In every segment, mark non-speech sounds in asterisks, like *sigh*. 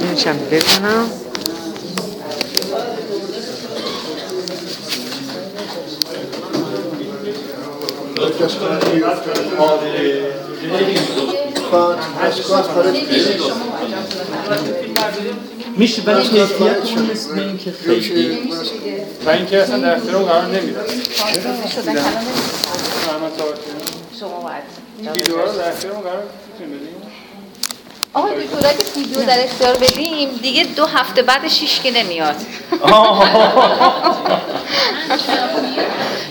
اینشم بزنم میشه ولی کیفیت مثل این که خیلی. و اینکه اصلا در اختیار قرار نمیدن. شما باید. ویدیو رو در اختیار قرار می‌تونیم بدیم آقا دکتر اگه ویدیو در اختیار بدیم. دیگه دو هفته بعدش هیچ که نمیاد. *laughs*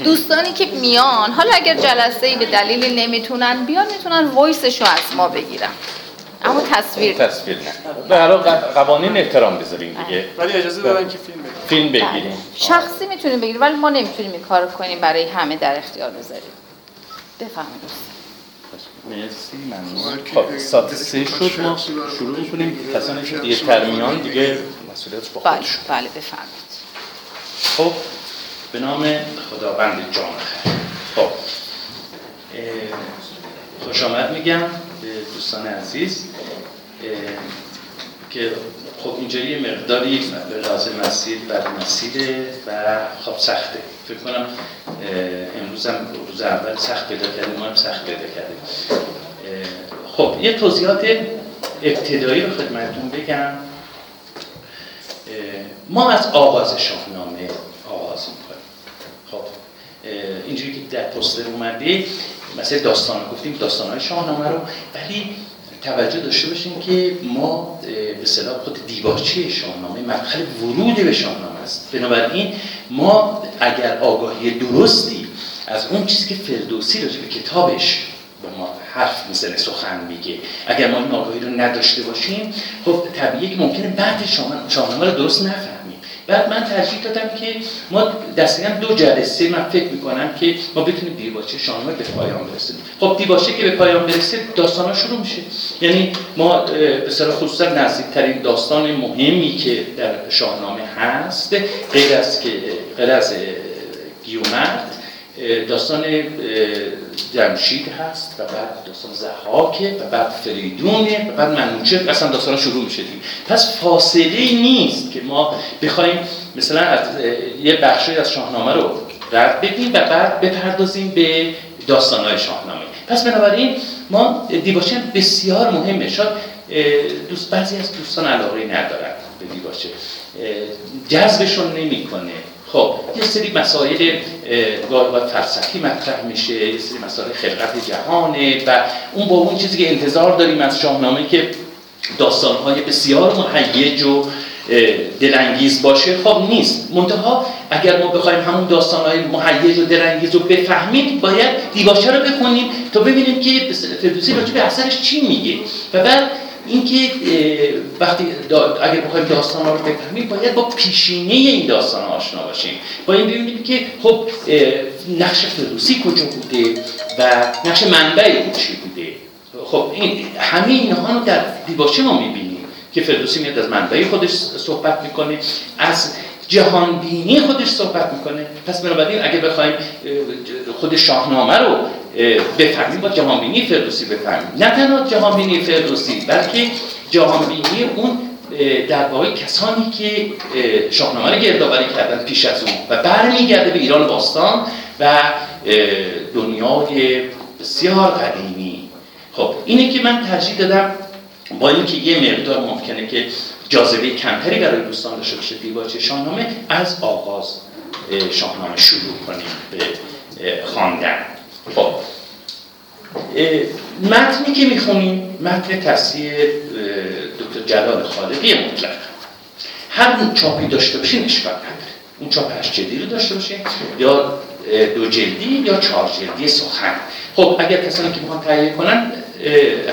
دوستانی که میان حالا اگر جلسه ای به دلیل نمی‌تونن بیان می‌تونن وایسشو از ما بگیرن. اما تصویر. تصویر نه. به هر حال قوانین احترام بذاریم دیگه. ولی اجازه دادن که فیلم بدیم فیلم بله. بگیریم شخصی می‌تونیم بگیریم ولی ما نمی‌تونیم این کار کنیم برای همه در اختیار بذاریم. بفهمید مرسی ممنون. خب ساعت سه شد ما شروع می‌کنیم. کسانی که دیرتر میان دیگه مسئولیت با بله خودشون. بله بفهمید خب به نام خداوند جان. خب اه، خوش آمد میگم به دوستان عزیز که خب اینجا یه مقداری به لازم مسیر بر مسیره و خب سخته. فکر کنم امروز هم روز اول سخت پیدا کردیم ما هم سخت پیدا کردیم. خب یه توضیحات ابتدایی رو خدمتتون بگم. ما از آغاز شاهنامه آغاز می‌کنیم. خب اینجوری که در پوستر اومده مثلا داستان گفتیم داستانهای شاهنامه رو ولی توجه داشته باشیم که ما به صلاح خود دیباچه شاهنامه مدخل ورود به شاهنامه است. بنابراین ما اگر آگاهی درستی از اون چیزی که فردوسی راجع به کتابش به ما حرف می‌زنه سخن میگه اگر ما این آگاهی رو نداشته باشیم خب طبیعیه که ممکنه بعد شاهنامه- رو درست نفهمیم بعد من ترجیح دادم که ما دقیقا دو جلسه من فکر می‌کنم که ما بتونیم دیباچه شاهنامه به پایان برسونیم خب دیباچه که به پایان برسه داستان شروع میشه. یعنی ما به صلاح خصوصا نزدیکترین داستان مهمی که در شاهنامه هست غیر از که غیر از گیومرد داستان جمشید هست و بعد داستان زحاکه و بعد فریدونه و بعد منوچه. اصلا داستان شروع میشه دیگه. پس فاصله نیست که ما بخوایم مثلا از یه بخشی از شاهنامه رو رد بدیم و بعد بپردازیم به داستانهای شاهنامه. پس بنابراین ما دیباچه بسیار مهمه. شاید دوست بعضی از دوستان علاقه ندارن به دیباچه. جذبشون نمی‌کنه. خب یه سری مسائل اوقات فلسفی مطرح میشه یه سری مسائل خلقت جهانه و اون با اون چیزی که انتظار داریم از شاهنامه که داستانهای بسیار مهیج و دلانگیز باشه خب نیست. منتها اگر ما بخوایم همون داستانهای مهیج و دلانگیز رو بفهمیم باید دیباچه رو بخونیم تا ببینیم که فردوسی راجع به اثرش چی میگه. و بعد اینکه وقتی دا- اگر بخوایم داستان رو بفهمیم باید با پیشینه این داستان آشنا باشیم. باید ببینیم که خب نقش فردوسی کجا بوده و نقش منبع او چی بوده. خب این همه اینها رو در دیباچه ما می‌بینیم که فردوسی میاد از منبع خودش صحبت می‌کنه از جهان بینی خودش صحبت می‌کنه. پس بنابراین اگه بخوایم خود شاهنامه رو بفهمیم با جهان بینی فردوسی بفهمیم نه تنها جهان بینی فردوسی بلکه جهان بینی اون در واقع کسانی که اه، شاهنامه گردآوری کردن پیش از اون و برمیگرده به ایران باستان و دنیای بسیار قدیمی. خب اینه که من ترجیح دادم با اینکه یه مقدار ممکنه که جاذبه کمتری برای دوستان داشته باشه دیباچه شاهنامه از آغاز اه، شاهنامه شروع کنیم به خواندن. خب. متنی که می‌خونیم متن تصحیح دکتر جلال خالقی مطلق. هر اون چاپی داشته باشین اشکال نداره. اون چاپ هشت جلدی رو داشته باشه یا دو جلدی یا چهار جلدی سخن. خب اگر کسانی که می‌خوان تهیه کنن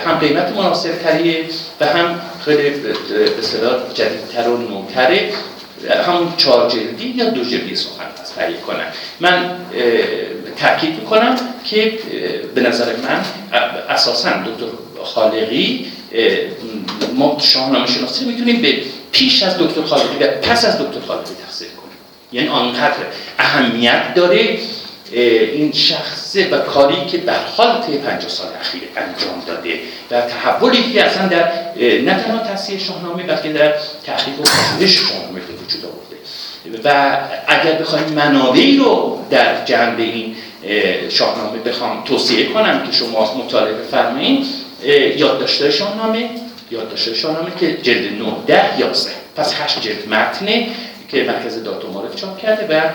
هم قیمت مناسب تریه و هم خیلی به اصطلاح جدیدتر و نوتره. همون چهار جلدی یا دو جلدی سخن هست تهیه کنن. من تاکید می‌کنم که به نظر من اساسا دکتر خالقی ما شاهنامه شناسی می‌تونیم به پیش از دکتر خالقی و پس از دکتر خالقی تفسیر کنیم. یعنی آنقدر اهمیت داره این شخصه و کاری که در حال طی 50 سال اخیر انجام داده و تحولی که اصلا در نه تنها تصحیح شاهنامه بلکه در تحقیق و پژوهش شاهنامه وجود آورده. و اگر بخوایم منابعی رو در جنبه این شاهنامه بخوام توصیه کنم که شما مطالعه بفرمایید یادداشت‌های شاهنامه یادداشت‌های شاهنامه که جلد 9 10 11 پس 8 جلد متنه که مرکز داتو معرف چاپ کرده و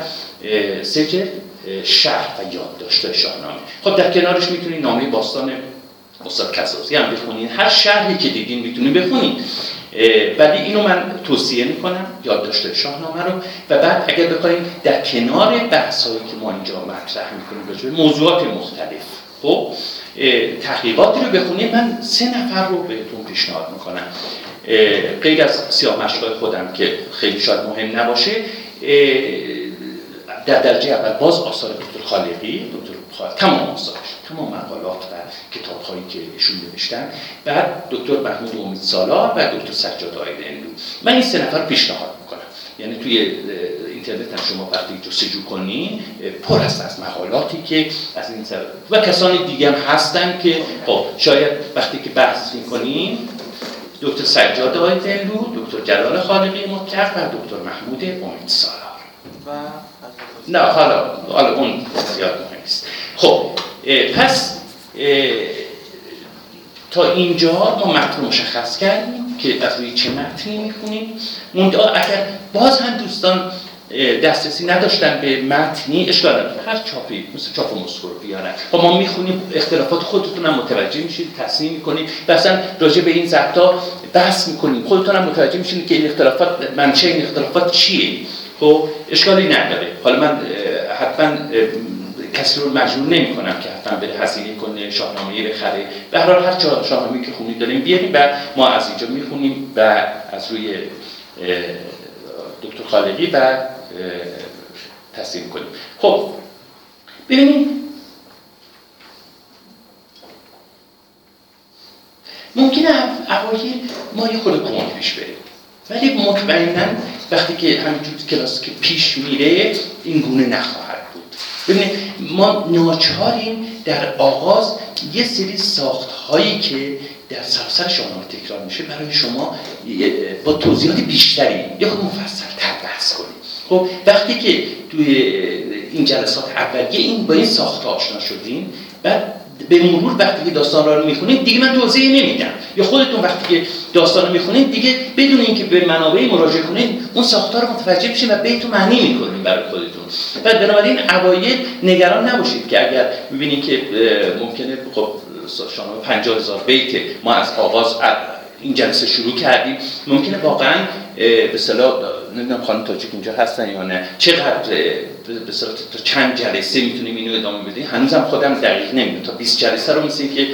سه جلد شهر و یادداشت‌های شاهنامه. خب در کنارش می‌تونید نامه باستان استاد کسازی هم بخونید. هر شهری که دیدین می‌تونید بخونید. ولی اینو من توصیه می‌کنم یادداشت شاهنامه رو. و بعد اگر بخوایم در کنار بحث هایی که ما اینجا مطرح می‌کنیم به موضوعات مختلف خب تحقیقاتی رو بخونید من سه نفر رو بهتون پیشنهاد می‌کنم. غیر از سیاه خودم که خیلی شاید مهم نباشه در درجه اول باز آثار دکتر خالقی دکتر خالقی تمام آثارش. تمام مقالات و کتاب هایی که ایشون نوشتن بعد دکتر محمود امید سالار و دکتر سجاد آید اندو من این سه نفر پیشنهاد می‌کنم. یعنی توی اینترنت هم شما وقتی جستجو کنی پر است از مقالاتی که از این سر و کسانی دیگه هم هستن که خب شاید وقتی که بحث می‌کنیم دکتر سجاد آید اندو دکتر جلال خالقی مطلق و دکتر محمود امید سالار و نه حالا حالا اون زیاد مهم نیست. خب پس تا اینجا ما متن مشخص کردیم که از روی چه متنی می‌خونیم. منتها اگر باز هم دوستان دسترسی نداشتن به متنی اشکال نداره. هر چاپی مثل چاپ مسکو رو بیارن خب ما می‌خونیم اختلافات خودتون هم متوجه میشید تصمیم می‌کنید. و اصلا راجع به این ضبطا بحث می‌کنیم. خودتون هم متوجه میشید که این اختلافات منشه این اختلافات چیه. خب اشکالی نداره. حالا من حتما کسی رو مجبور نمی کنم که حتما بره هزینه کنه شاهنامه بخره. به هر حال هر شاهنامه که خونید داریم بیاریم و ما از اینجا می‌خونیم و از روی دکتر خالقی و تصدیم کنیم خب ببینیم. ممکنه اوایل ما یه خود کمک پیش بریم. ولی مطمئنا وقتی که همینجور کلاس که پیش میره این گونه نخواهد ببینید ما ناچاریم در آغاز یه سری ساخت هایی که در سراسر شما تکرار میشه برای شما با توضیحات بیشتری یا خود مفصل تر بحث کنیم. خب وقتی که توی این جلسات اولیه این با این ساخت آشنا شدیم بعد به مرور وقتی که داستان رو می‌خونید دیگه من توضیح نمیدم. یا خودتون وقتی که داستان رو می‌خونید دیگه بدون اینکه به منابع مراجعه کنید اون ساختار رو متوجه بشین و بیتو معنی می‌کنید برای خودتون. و بنابراین اوایل نگران نباشید که اگر ببینید که ممکنه خب شما 50 هزار بیت ما از آغاز این جلسه شروع کردیم ممکنه واقعا به صلاح نمی‌دونم خانم تاجیک اینجا هستن یا نه. چقدر به صلاح تا چند جلسه می‌تونیم اینو ادامه بدیم هنوزم خودم دقیق نمی‌دونم. تا 20 جلسه رو مثل که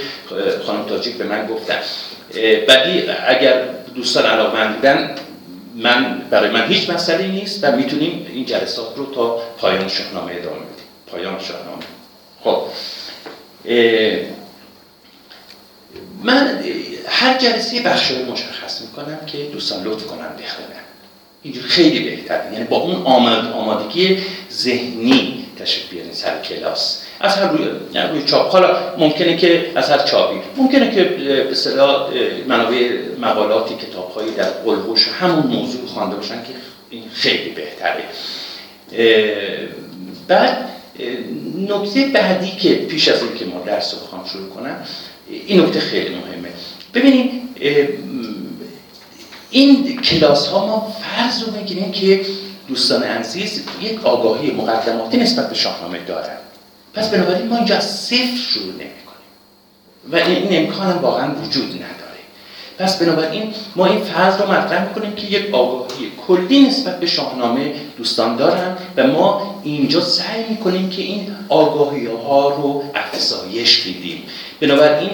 خانم تاجیک به من گفتن. بعدی اگر دوستان علاقمند بودن من برای من هیچ مسئله نیست و می‌تونیم این جلسات رو تا پایان شاهنامه ادامه بدیم. پایان شاهنامه. خب. من هر جلسه بخش مشخص می‌کنم که دوستان لطف کنن بخونن. اینجور خیلی بهتره. یعنی با اون آماد آمادگی ذهنی تشریف بیارین سر کلاس. از هر روی, روی چاپ. حالا ممکنه که از هر چاپی. ممکنه که به صلاح منابع مقالاتی کتابهایی در قلبوش همون موضوع خوانده باشن که این خیلی بهتره. بعد نکته بعدی که پیش از اینکه ما درس رو بخوام شروع کنم این نکته خیلی مهمه. ببینید این کلاس ها ما فرض رو می‌گیریم که دوستان عزیز یک آگاهی مقدماتی نسبت به شاهنامه دارن. پس بنابراین ما اینجا از صفر شروع نمی کنیم و این امکان هم واقعا وجود نداره. پس بنابراین ما این فرض رو مطرح می‌کنیم که یک آگاهی کلی نسبت به شاهنامه دوستان دارن و ما اینجا سعی می‌کنیم که این آگاهی ها رو افزایش بدیم. بنابراین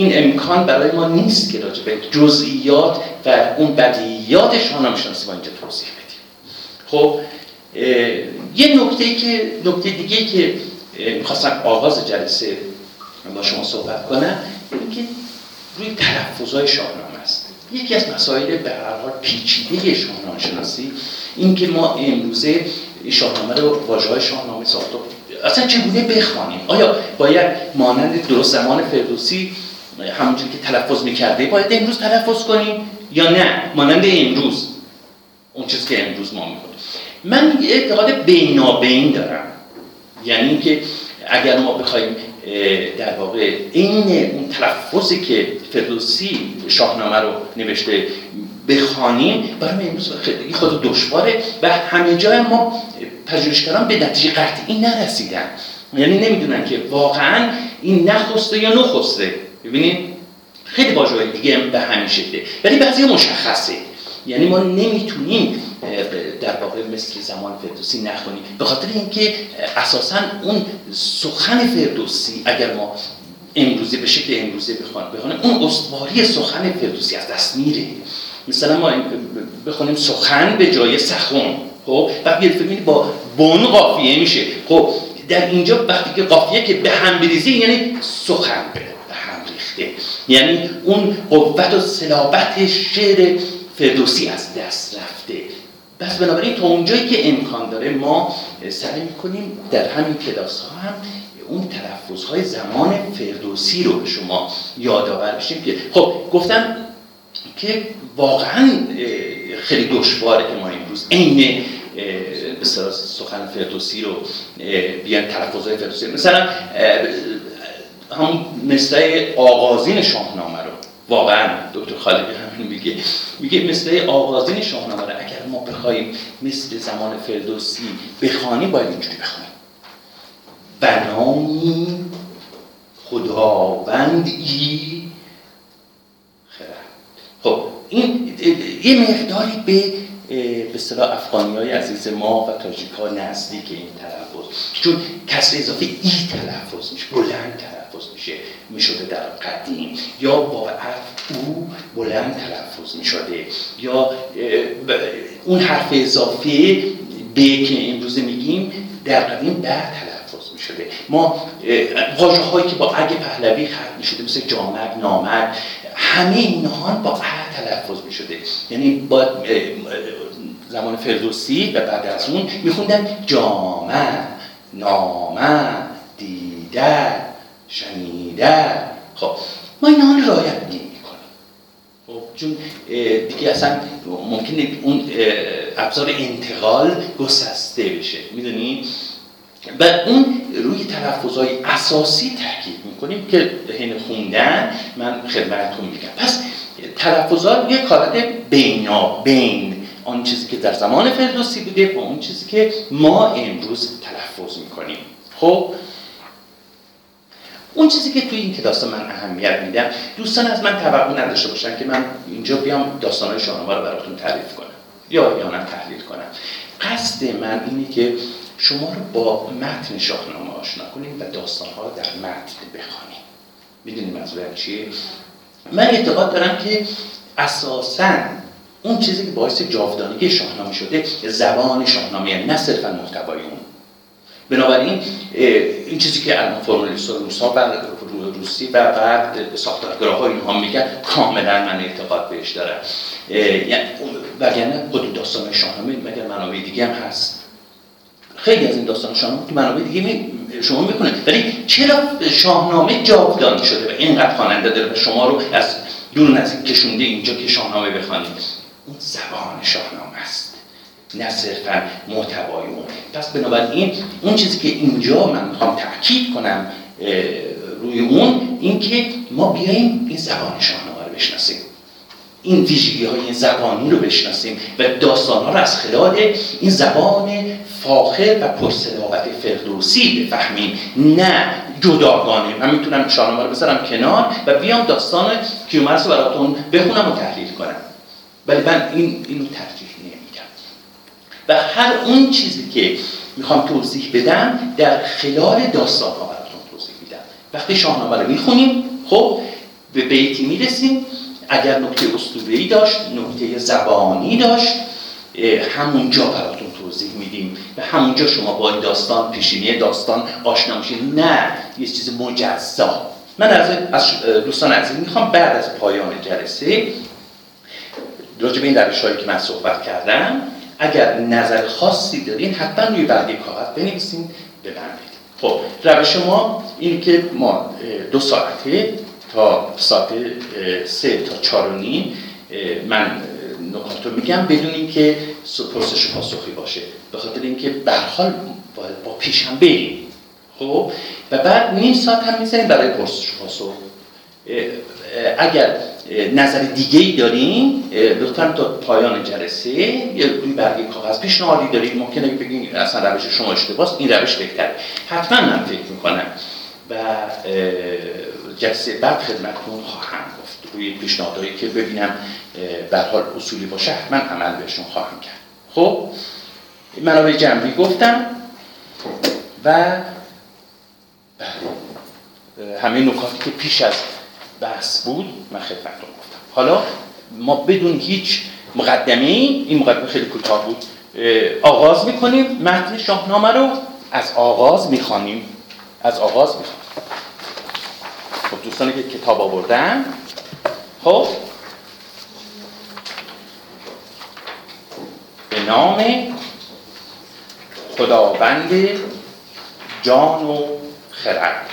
این امکان برای ما نیست که راجع به جزئیات و اون بدیهیات شاهنامه شناسی با اینجا توضیح بدیم. خب یه نکته که نکته دیگه که می‌خواستم آغاز جلسه با شما صحبت کنم اینه که روی تلفظهای شاهنامه است. یکی از مسائل به هر حال پیچیده شاهنامه شناسی این که ما امروزه این شاهنامه رو واژه های شاهنامه ساخته اصلا چگونه بخوانیم؟ آیا باید مانند درست زمان فردوسی همونجوری که تلفظ می‌کرده باید امروز تلفظ کنیم یا نه؟ مانند امروز. اون چیزی که امروز ما می‌کنیم من اعتقاد بینابین دارم. یعنی اینکه اگر ما بخوایم در واقع این اون تلفظی که فردوسی شاهنامه رو نوشته بخوانیم برای امروز خیلی خود دشواره و همه جای ما پژوهشگران به نتیجه قطعی نرسیدن. یعنی نمی‌دونن که واقعا این نخسته یا نخسته ببینید خیلی واژه‌های دیگه به همین شکله. ولی بعضی مشخصه. یعنی ما نمی‌تونیم در واقع مثل زمان فردوسی نخونیم. به خاطر اینکه اساسا اون سخن فردوسی اگر ما امروزه به شکل امروزه بخوانیم اون استواری سخن فردوسی از دست میره. مثلا ما بخونیم سخن به جای سخن. خب؟ وقتی فکر با بون قافیه میشه. خب؟ در اینجا وقتی که قافیه که به هم بریزی یعنی سخن. به یعنی اون قوت و صلابت شعر فردوسی از دست رفته. پس بنابراین تا اونجایی که امکان داره ما سعی می‌کنیم در همین کلاس ها هم اون تلفظ های زمان فردوسی رو به شما یادآور بشیم که خب گفتم که واقعا خیلی دشواره که ما امروز عین به سخن فردوسی رو بیان تلفظ های فردوسی. مثلا هم مثل آغازین شاهنامه رو. واقعا دکتر خالقی همین میگه. میگه مثل آغازین شاهنامه رو اگر ما بخوایم مثل زمان فردوسی بخوانیم باید اینجوری بخوانیم بنامی خداوندی خب این یه مقداری به به اصطلاح افغانی های عزیز ما و تاجیک ها نزدیک این تلفظ. چون کسر اضافه ای تلفظ میشه بلند تلفظ میشه می‌شده در قدیم. یا با عرف او بلند تلفظ می‌شده. یا اون حرف اضافه به که امروز میگیم در قدیم در تلفظ می‌شده. ما واژه هایی که با اگه پهلوی خط می‌شده مثل جامد نامد همه اینها با ا تلفظ می شده یعنی با زمان فردوسی و بعد از اون میخوندن جامع نامه دیده شنیده. خب ما اینا رو نمی خب چون دیگه اصلا ممکنه اون ابزار انتقال گسسته بشه. می‌دونی؟ و اون روی تلفظهای اساسی تاکید می‌کنیم که حین خوندن من خدمتتون میگم. پس تلفظات یک حالت بینا بین آن چیزی که در زمان فردوسی بوده و اون چیزی که ما امروز تلفظ می‌کنیم. خب؟ اون چیزی که توی این کلاس من اهمیت میدم دوستان از من توقع نداشته باشن که من اینجا بیام داستانهای شاهنامه رو براتون تعریف کنم یا یا تحلیل کنم. قصد من اینه که شما رو با متن شاهنامه آشنا کنیم و داستانها رو در متن بخوانیم می‌دونیم منظورم چیه؟ من اعتقاد دارم که اساسا اون چیزی که باعث جاودانگی شاهنامه شده زبان شاهنامه نه صرفا محتوای اون. بنابراین این چیزی که الان فرمولیست روسا و روسی و بعد ساختارگراه ها اینها میگن کاملا من اعتقاد بهش دارم. یعنی وگرنه خود داستان شاهنامه مگر منابع دیگه هم هست؟ خیلی از این داستان شاهنامه تو منابع دیگه شما می‌کنه ولی چرا شاهنامه جاودانی شده و اینقدر خواننده داره شما رو از دور نزدیک کشونده اینجا که شاهنامه بخوانید؟ اون زبان شاهنامه است. نه صرفا محتوای اون پس بنابراین اون چیزی که اینجا من می‌خوام تاکید کنم روی اون اینکه ما بیایم این زبان شاهنامه رو بشناسیم. این ویژگی های زبانی رو بشناسیم و داستان ها رو از خلال این زبان فاخر و پرصداقت فردوسی بفهمیم. نه جداگانه. من می‌تونم شاهنامه رو بذارم کنار و بیام داستان کیومرث رو براتون بخونم و تحلیل کنم. ولی من این اینو ترجیح نمیدم. و هر اون چیزی که می‌خوام توضیح بدم در خلال داستان ها براتون توضیح میدم. وقتی شاهنامه رو می‌خونیم خب به بیتی می‌رسیم. اگر نکته اسطوره‌ای داشت نکته زبانی داشت همونجا براتون توضیح میدیم. و همونجا شما با داستان پیشینی داستان آشنا میشین. نه یه چیز مجزا. من از دوستان عزیز می‌خوام بعد از پایان جلسه راجع به این روش که من صحبت کردم اگر نظر خاصی دارین حتما روی برگه کاغذ بنویسین بدید خب روش ما این که ما دو ساعته تا ساعت سه تا چهار و نیم من نکات رو میگم بدون اینکه پرسش پاسخی باشه. به خاطر اینکه به حال باید با پیش هم بریم. خب؟ و بعد نیم ساعت هم می‌زنیم برای پرسش پاسخ. اگر نظر دیگه ای دارین لطفا تا پایان جلسه یه برگه کاغذ پیشنهادی دارید ممکنه بگین اصلا روش شما اشتباهه این روش بهتره. حتما من فکر می‌کنم. و جلسه بعد خدمتتون خواهم گفت. روی پیشنهادهایی که ببینم به حال اصولی باشه حتما عمل بهشون خواهم کرد. خب منابع جنبی گفتم و. همه نکاتی که پیش از بحث بود من خدمتتون گفتم. حالا ما بدون هیچ مقدمه این مقدمه خیلی کوتاه بود آغاز می‌کنیم. متن شاهنامه رو از آغاز می‌خوانیم. از آغاز می‌خوانیم. خب دوستانی که کتاب آوردن. خب. به نام خداوند جان و خرد.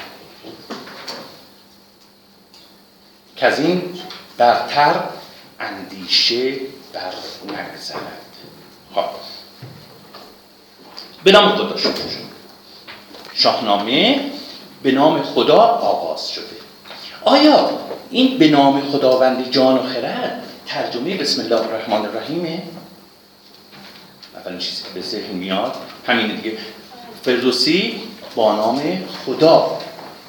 که از این برتر اندیشه بر نگذرد. خب. به نام خدا شروع شد شاهنامه به نام خدا آغاز شده. آیا این به نام خداوند جان و خرد ترجمه بسم الله الرحمن الرحیمه؟ اولین چیزی که به ذهن میاد همین دیگه. فردوسی با نام خدا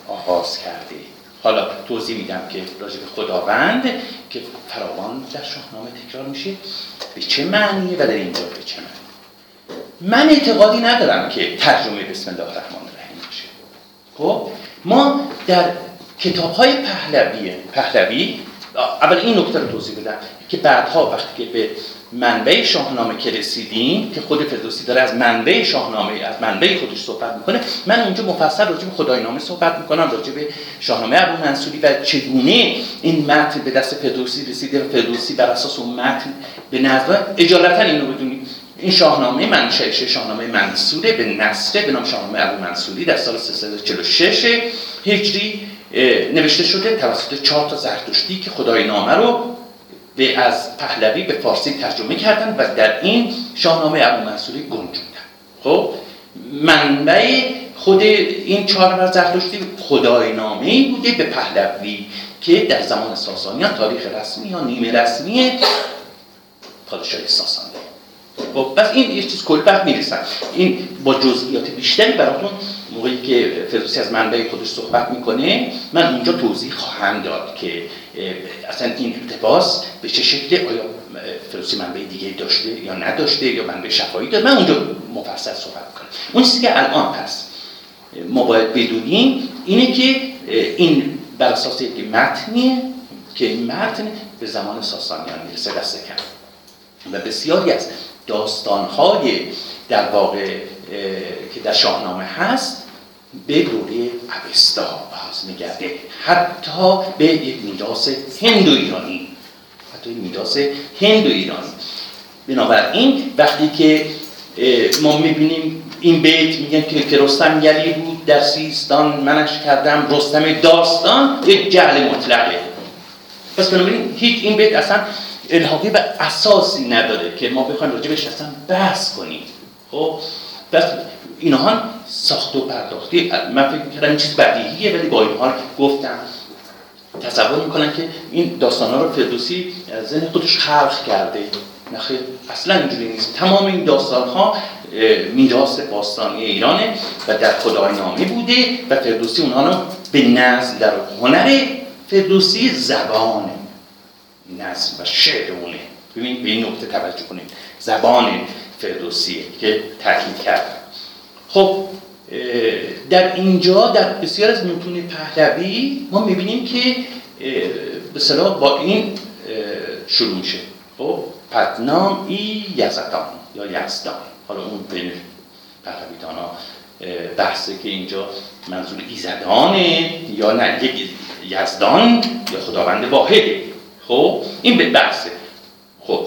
آغاز کرده. حالا توضیح میدم که راجع خداوند که فراوان در شاهنامه تکرار میشه به چه معنیه و در اینجا به چه معنی من اعتقادی ندارم که ترجمه بسم الله الرحمن الرحیم باشه. خب ما در کتاب های پهلوی. پهلوی اول این نکته رو توضیح بدم که بعدها وقتی که به منبع شاهنامه که رسیدیم که خود فردوسی داره از منبع شاهنامه از منبع خودش صحبت می‌کنه من اونجا مفصل راجع به خدای نامه صحبت می‌کنم راجع به شاهنامه ابو منصوری و چگونه این متن به دست فردوسی رسیده و فردوسی بر اساس اون متن به نظر اجالتا اینو بدونید این شاهنامه منشأش شاهنامه منصوره به نصره به نام شاهنامه ابو منصوری در سال 346 هجری نوشته شده توسط چهار تا زرتشتی که خدای نامه رو به از پهلوی به فارسی ترجمه کردن و در این شاهنامه ابو منصوری گنجوندن خب منبع خود این چهار نفر زرتشتی خدای نامه بوده به پهلوی که در زمان ساسانیان تاریخ رسمی یا نیمه رسمی پادشاهی ساسانی خب پس این یه چیز کل بعد می‌رسن این با جزئیات بیشتری براتون موقعی که فردوسی از منبع خودش صحبت می‌کنه من اونجا توضیح خواهم داد که اصلا این اقتباس به چه شکل آیا فردوسی منبع دیگه داشته یا نداشته یا منبع شفایی داره من اونجا مفصل صحبت می‌کنم. اون چیزی که الان پس ما باید بدونیم اینه که این بر اساس یک متنیه که این متن به زمان ساسانیان می‌رسه دست کم. و بسیاری از داستانهای در واقع که در شاهنامه هست به دوره اوستا باز میگرده. حتی به یک میراث هندو ایرانی. حتی میراث هندو ایرانی. بنابراین وقتی که ما می‌بینیم این بیت میگن که رستم یلی بود در سیستان منش کردم رستم داستان یک جعل مطلقه. پس بنابراین هیچ این بیت اصلا الحاقی به اساسی نداره که ما بخوایم راجبش اصلا بحث کنیم. خب؟ پس اینها ساخت و پرداختی. من فکر می‌کردم این چیز بدیهیه ولی با این حال گفتم تصور می‌کنن که این داستان ها رو فردوسی از ذهن خودش خلق کرده. نخیر اصلا اینجوری نیست. تمام این داستان ها میراث باستانی ایرانه و در خدای نامی بوده و فردوسی اونها رو به نزد در هنر فردوسی زبان نظم و شعر اونه ببین به این نکته توجه کنید. زبان فردوسیه که تاکید کردم خب در اینجا در بسیار از متون پهلوی ما می‌بینیم که به با این شروع میشه. خب پتنام ای یزدان یا یزدان. حالا اون بین پهلوی ها بحثه که اینجا منظور ایزدانه یا نه یک یزدان یا خداوند واحده خب این به بحثه. خب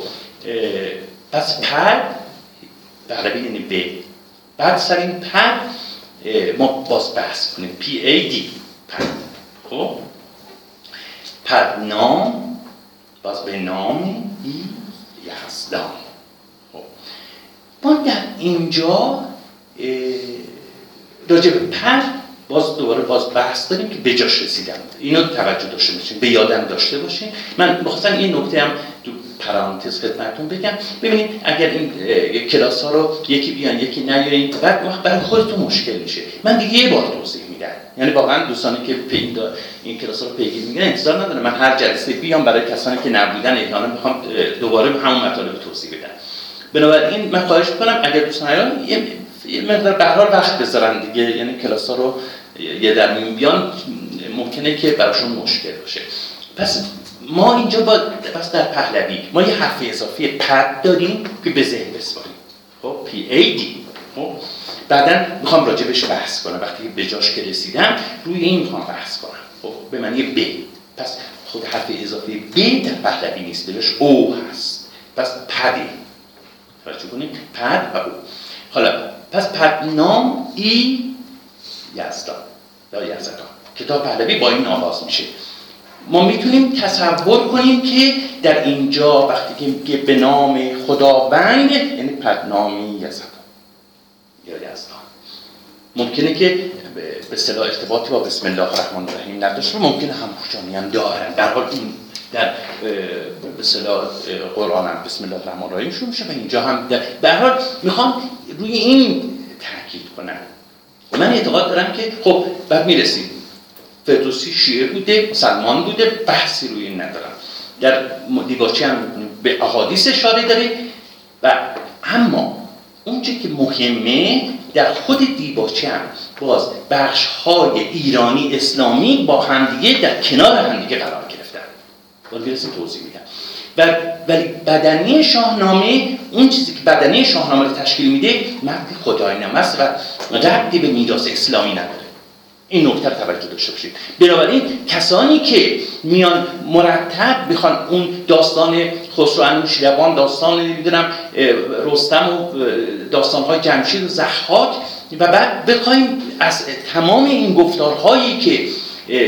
پس پر پهلوی یعنی به بعد سر این اه، ما باز بحث کنیم. پی ای دی پد خب؟ پدنام باز به نام یزدان. خب. ما در اینجا راجع به پر باز دوباره باز بحث داریم که به جاش رسیدم. اینو توجه داشته باشیم به یادم داشته باشیم من بخواستم این نکته هم پرانتز خدمتتون بگم. ببینید اگر این کلاس ها رو یکی بیان یکی نیاین بعد وقت برای خودتون مشکل میشه. من دیگه یه بار توضیح میدم. یعنی واقعا دوستانی که پی دا- این کلاس ها رو پیگیری میگن انتظار ندارم. من هر جلسه بیام برای کسانی که نبودن احیانا می‌خوام دوباره همون مطالب توضیح بدم. بنابراین من خواهش می‌کنم اگر دوستان یه مقدار به وقت بذارن دیگه. یعنی کلاس ها رو یه در میان ممکنه که براشون مشکل باشه. پس ما اینجا با پس در پهلوی ما یه حرف اضافی پد داریم که به ذهن بسپاریم خب P A D خب بعدا می‌خوام راجبش بحث کنم. وقتی به جاش که رسیدم روی این می‌خوام بحث کنم. خب به معنی ب پس خود حرف اضافی ب در پهلوی نیست بهش او هست. پس پده توجه کنیم پد و او حالا پس پدنام ای یزدان یا یزدان. کتاب پهلوی با این آغاز میشه. ما می‌تونیم تصور کنیم که در اینجا وقتی که به نام خداوند یعنی پدنامی یزدان یا یزدان ممکنه که به اصطلاح ارتباطی با بسم الله الرحمن الرحیم نداشته ممکنه هم خوشانی هم دارن. در حال این در به اصطلاح اه، قرآن هم بسم الله الرحمن الرحیم شروع میشه و اینجا هم در حال می‌خوام روی این تاکید کنم. من اعتقاد دارم که خب بعد می‌رسیم. فردوسی شیعه بوده مسلمان بوده بحثی روی این ندارم. در دیباچه هم به احادیث اشاره داره و اما اونچه که مهمه در خود دیباچه هم باز بخش های ایرانی اسلامی با همدیگه در کنار همدیگه قرار گرفتن. باید توضیح میدم. و ولی بدنی شاهنامه اون چیزی که بدنی شاهنامه رو تشکیل میده متن خداینامه است و ربطی به میراث اسلامی نداره. این نکته رو توجه داشته باشید. بنابراین کسانی که میان مرتب بخوان اون داستان خسرو انوشیروان داستان نمی‌دونم رستم و داستانهای جمشید و ضحاک و بعد بخوایم از تمام این گفتارهایی که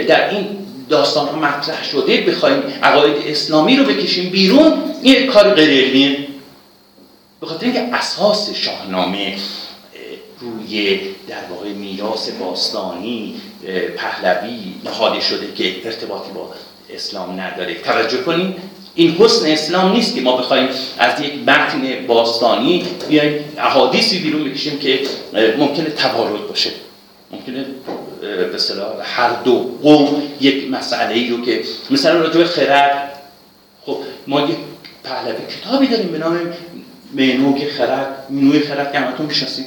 در این داستان ها مطرح شده بخوایم عقاید اسلامی رو بکشیم بیرون این کار غیر علمیه به خاطر اینکه اساس شاهنامه روی در واقع میراث باستانی پهلوی نهاده شده که ارتباطی با اسلام نداره. توجه کنیم این حسن اسلام نیست که ما بخوایم از یک متن باستانی بیایم احادیثی بیرون بکشیم که ممکنه توارد باشه. ممکنه به اصطلاح هر دو قوم یک مسئله ای رو که مثلا راجع خرد خب ما یک پهلوی کتابی داریم به نام مینوگ خرد مینوی خرد که همتون می‌شناسید.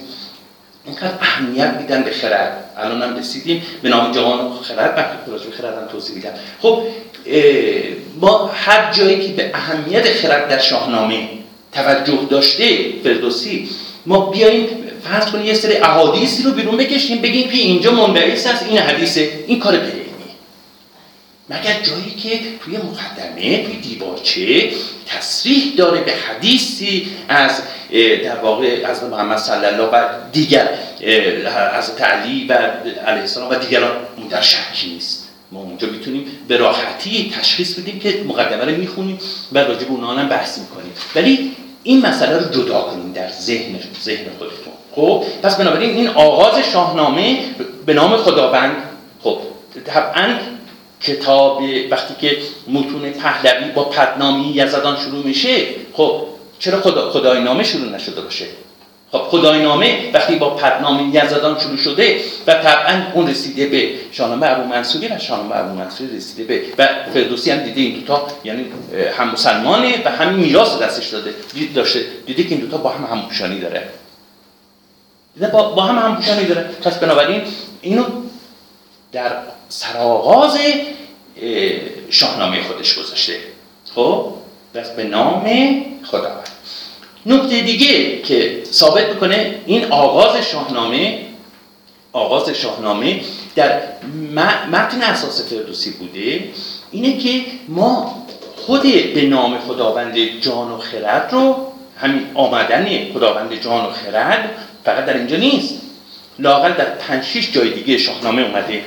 اینقدر اهمیت میدن به خرد. الان هم رسیدیم به نام جوان خرد. وقتی راجع به خرد هم توضیح میدم. خب ما هر جایی که به اهمیت خرد در شاهنامه توجه داشته فردوسی ما بیایم فرض کنیم یه سری احادیثی رو بیرون بکشیم بگیم که اینجا منبعث است این حدیثه این کار غیر مگر جایی که توی مقدمه توی دیباچه تصریح داره به حدیثی از در واقع از محمد صلی الله و دیگر از علی و علیه السلام و دیگران اون در شکی نیست. ما اونجا می‌تونیم به راحتی تشخیص بدیم که مقدمه رو می‌خونیم و راجع به اونها هم بحث می‌کنیم. ولی این مسئله رو جدا کنیم در ذهن ذهن خودتون. خب؟ پس بنابراین این آغاز شاهنامه به نام خداوند خب طبعا کتاب وقتی که متون پهلوی با پدنامی یزدان شروع میشه خب چرا خدا خدای نامه شروع نشده باشه؟ خب خدای نامه وقتی با پدنامی یزدان شروع شده و طبعا اون رسیده به شاهنامه ابو منصوری و شاهنامه ابو منصوری رسیده به و فردوسی هم دیده این دوتا یعنی هم مسلمانه و همین میراث دستش داده. دید داشته دیده که این دوتا با هم همپوشانی داره. دیده با, با هم همپوشانی داره. پس بنابراین اینو در سرآغاز شاهنامه خودش گذاشته. خب؟ به نام خداوند. نکته دیگه که ثابت می‌کنه این آغاز شاهنامه آغاز شاهنامه در متن اساس فردوسی بوده اینه که ما خود به نام خداوند جان و خرد رو همین آمدن خداوند جان و خرد فقط در اینجا نیست. لاقل در پنج شیش جای دیگه شاهنامه اومده.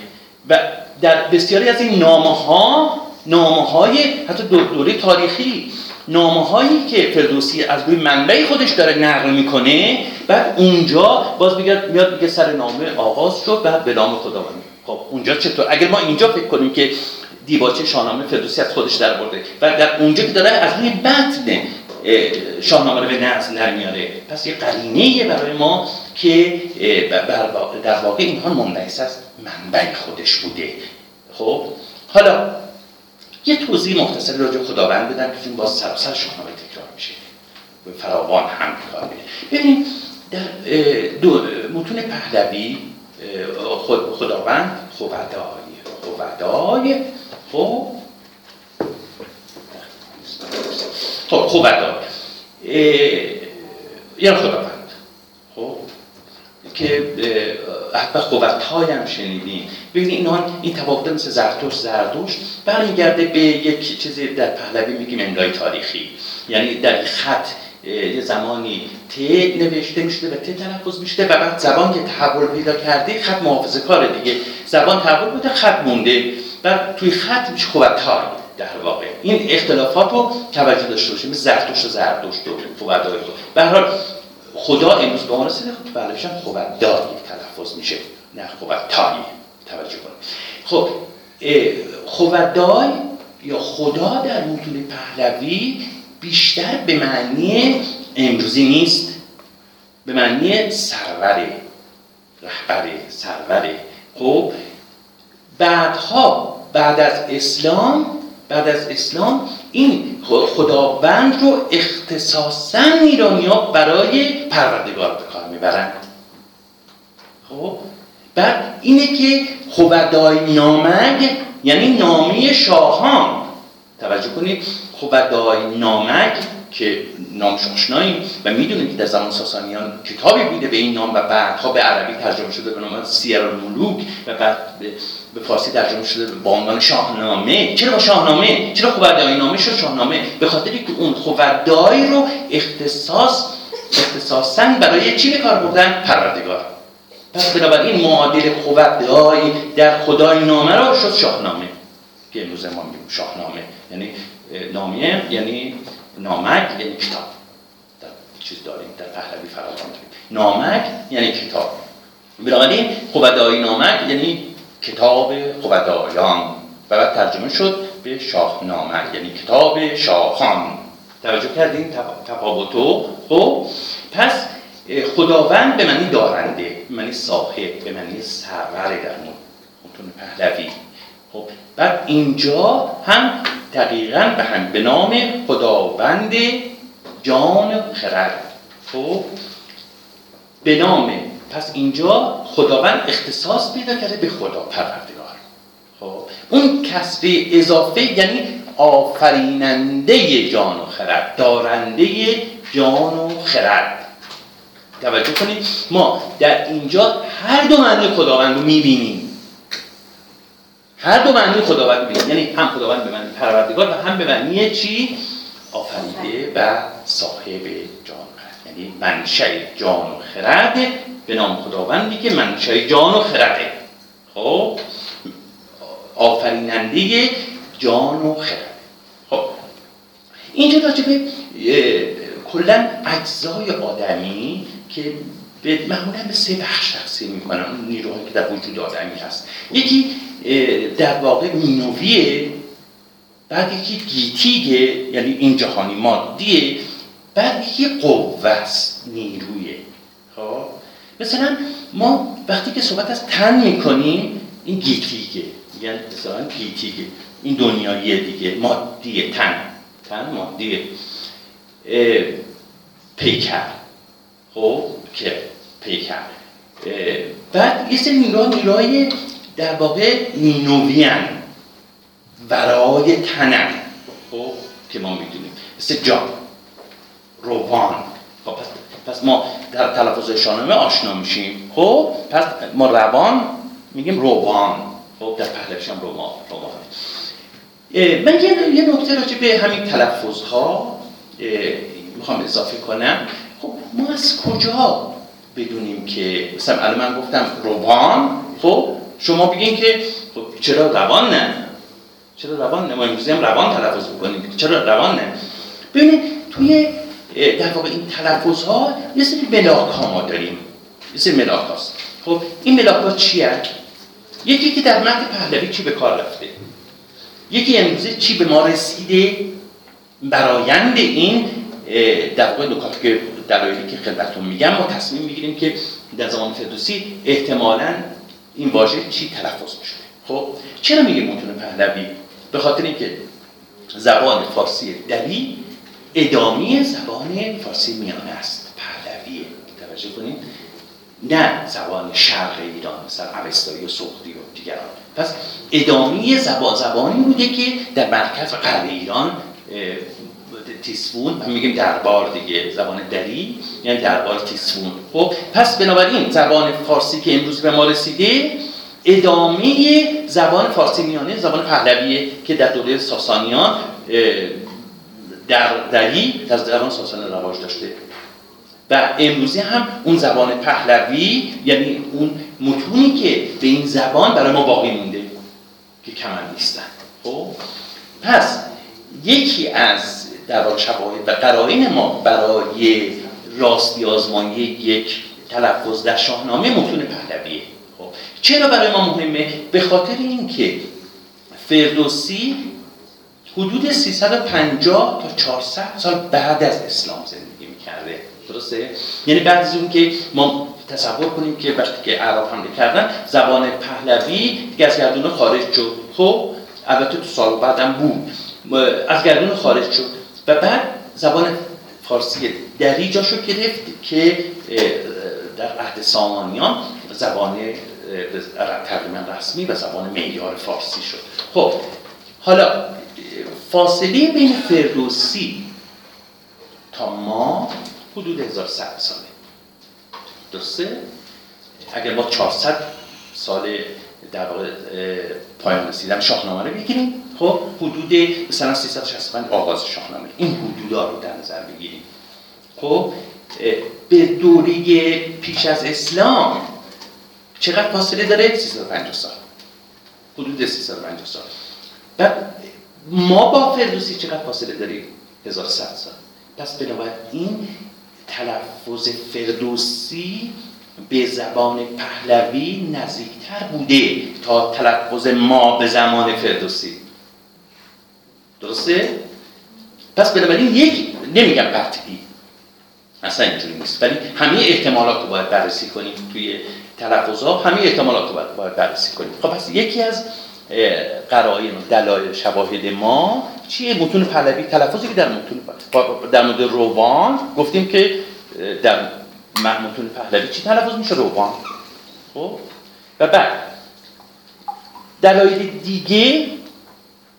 و در بسیاری از این نامه ها نامه های حتی دوره تاریخی نامه هایی که فردوسی از روی منبع خودش داره نقل می‌کنه بعد اونجا باز میگه میاد میگه سر نامه آغاز شد بعد به نام خداوند. خب اونجا چطور؟ اگر ما اینجا فکر کنیم که دیباچه شاهنامه فردوسی از خودش در برده و در اونجا که داره از روی متن شاهنامه رو به نظم میاره پس یه قرینه برای ما که در واقع اینها منبعث از منبع خودش بوده. خب؟ حالا یه توضیح مختصری راجع خداوند بدم که این باز سراسر شاهنامه تکرار میشه. به فراوان هم کار ببینید در دو متون پهلوی خداوند خودای خودای خب؟ خب خودای یا خداوند. خب که حتی قوت هم شنیدیم. ببینید اینا این تفاوت مثل زرتوش زردوش برمیگرده به یک چیزی در پهلوی میگیم املای تاریخی. یعنی در خط یه زمانی ت نوشته می‌شده و ت تلفظ می‌شده و بعد زبان که تحول پیدا کرده خط محافظه کار دیگه. زبان تحول بوده خط مونده. و توی خط میشه قوت در واقع. این اختلافات رو توجه داشته باشیم. زرتوش و زردوشت و قوتهای به هر حال خدا امروز به ما رسیده. خب بشن دار یک تلفظ میشه. نه تایی توجه کنید خب خوبدای یا خدا در متون پهلوی بیشتر به معنی امروزی نیست. به معنی سروره رهبر سروره خب بعدها بعد از اسلام بعد از اسلام این خداوند رو اختصاصا ایرانی ها برای پروردگار به کار می‌برند خب؟ بعد اینه که خوبدای نامگ یعنی نامی شاهان. توجه کنید خوبدای نامگ که نام آشناییم و می‌دونیم که در زمان ساسانیان کتابی بوده به این نام و بعدها به عربی ترجمه شده به نام سیر الملوک و بعد به فارسی ترجمه شده به عنوان شاهنامه. چرا با شاهنامه؟ چرا خوبدای نامه شد شاهنامه؟ به خاطر که اون خوبدای رو اختصاص اختصاصا برای چی به کار بردن؟ پروردگار. پس بنابراین معادل خوبدای در خدای نامه رو شد شاهنامه. که امروز ما میگیم شاهنامه. یعنی نامیه یعنی نامک یعنی کتاب. در چیز داریم در پهلوی فراوان داریم نامک یعنی کتاب. بنابراین خوبدای نامک یعنی کتاب خوبدایان. و بعد ترجمه شد به شاهنامه یعنی کتاب شاهان. توجه کردیم تفاوتو خب پس خداوند به معنی دارنده به معنی صاحب به معنی سروره در متون پهلوی. خب بعد اینجا هم دقیقا به هم به نام خداوند جان خرد. خب به نام پس اینجا خداوند اختصاص پیدا کرده به خدا پروردگار. خب اون کسب اضافه یعنی آفریننده جان و خرد دارنده جان و خرد. توجه کنید ما در اینجا هر دو معنی خداوند رو می‌بینیم. هر دو معنی خداوند بینید یعنی هم خداوند به معنی پروردگار و هم به معنی چی؟ آفریده و صاحب جان یعنی منشأ جان و خرد به نام خداوندی که منشأ جان و خرده. خب؟ آفریننده جان و خرد. خب؟ اینجا راجع به کلا اجزای آدمی که به معمولا به سه بخش تقسیم می‌کنن نیروهایی که در وجود آدمی هست. یکی در واقع مینویه بعد یکی گیتیگه یعنی این جهانی مادیه. بعد یکی قوه است نیرویه. خب؟ مثلا ما وقتی که صحبت از تن می‌کنیم این گیتیگه. میگن مثلا گیتیگه. این دنیایی دیگه. مادیه تن. تن مادیه. پیکر. خب؟ که پیکر بعد یه سری نیروها نیروهای در واقع نینویان ورای تنن. خب که ما می‌دونیم. مثل جان روان. خب پس, پس ما در تلفظ شاهنامه آشنا میشیم. خب پس ما روان میگیم روان. خب در پهلویش هم روان روان. من یه, یه نکته راجع به همین تلفظ ها می‌خوام اضافه کنم. خب ما از کجا بدونیم که مثلا الان من گفتم روان خب شما بگین که خب چرا روان نه؟ چرا روان نه؟ ما امروزی هم روان تلفظ می‌کنیم. چرا روان نه؟ ببینید توی در واقع این تلفظ ها یه سری ملاک ها ما داریم. یه سری ملاک هاست خب این ملاک ها چیه؟ یکی که در متن پهلوی چی به کار رفته؟ یکی امروزه چی به ما رسیده؟ برایند این در واقع نکات که دلایلی که خدمتتون میگم ما تصمیم می‌گیریم که در زمان فردوسی احتمالاً این واژه چی تلفظ میشه خب چرا میگه متون پهلوی؟ به خاطر اینکه زبان فارسی دلی ادامی زبان فارسی میانه است پهلویه. توجه کنید. نه زبان شرق ایران مثل اوستایی و سغدی و دیگران. پس ادامی زبان زبانی بوده که در مرکز غرب ایران تیسفون. ما میگیم دربار دیگه زبان دری یعنی دربار تیسفون. خب پس بنابراین زبان فارسی که امروز به ما رسیده ادامه زبان فارسی میانه زبان پهلویه که در دوره ساسانیان در دری در زبان ساسانی رواج داشته. و امروزی هم اون زبان پهلوی یعنی اون متونی که به این زبان برای ما باقی مونده که کمن نیستن. خب پس یکی از در واقع شواهد و قرائن ما برای راستی آزمایی یک تلفظ در شاهنامه متون پهلویه. خب چرا برای ما مهمه؟ به خاطر اینکه فردوسی حدود 350 تا 400 سال بعد از اسلام زندگی می‌کرده. درسته؟ یعنی بعد از اون که ما تصور کنیم که وقتی که عرب حمله کردن زبان پهلوی دیگه از گردون خارج شد. خب البته تو سال بعدم بود. از گردون خارج شد. و بعد زبان فارسی دری جاشو گرفت که در عهد سامانیان زبان تقریبا رسمی و زبان معیار فارسی شد. خب حالا فاصله بین فردوسی تا ما حدود 1100 ساله. درسته؟ اگر ما 400 سال در پایان رسیدن شاهنامه رو بگیریم. خب حدود مثلا 365 آغاز شاهنامه. این حدودا رو در نظر بگیریم. خب به دوره پیش از اسلام چقدر فاصله داره؟ 350 سال. حدود 350 سال. بعد ما با فردوسی چقدر فاصله داریم؟ 1100 سال. پس بنابراین تلفظ فردوسی به زبان پهلوی نزدیکتر بوده تا تلفظ ما به زمان فردوسی. درسته؟ پس بنابراین یک نمیگم قطعی. اصلا اینجوری نیست. ولی همه احتمالات رو باید بررسی کنیم توی تلفظ ها. همه احتمالات رو باید, بررسی کنیم. خب پس یکی از قرائن و دلایل شواهد ما چیه؟ متون پهلوی تلفظی که در متون در مورد روان گفتیم که در متون پهلوی چی تلفظ میشه؟ روان. خب؟ و بعد دلایل دیگه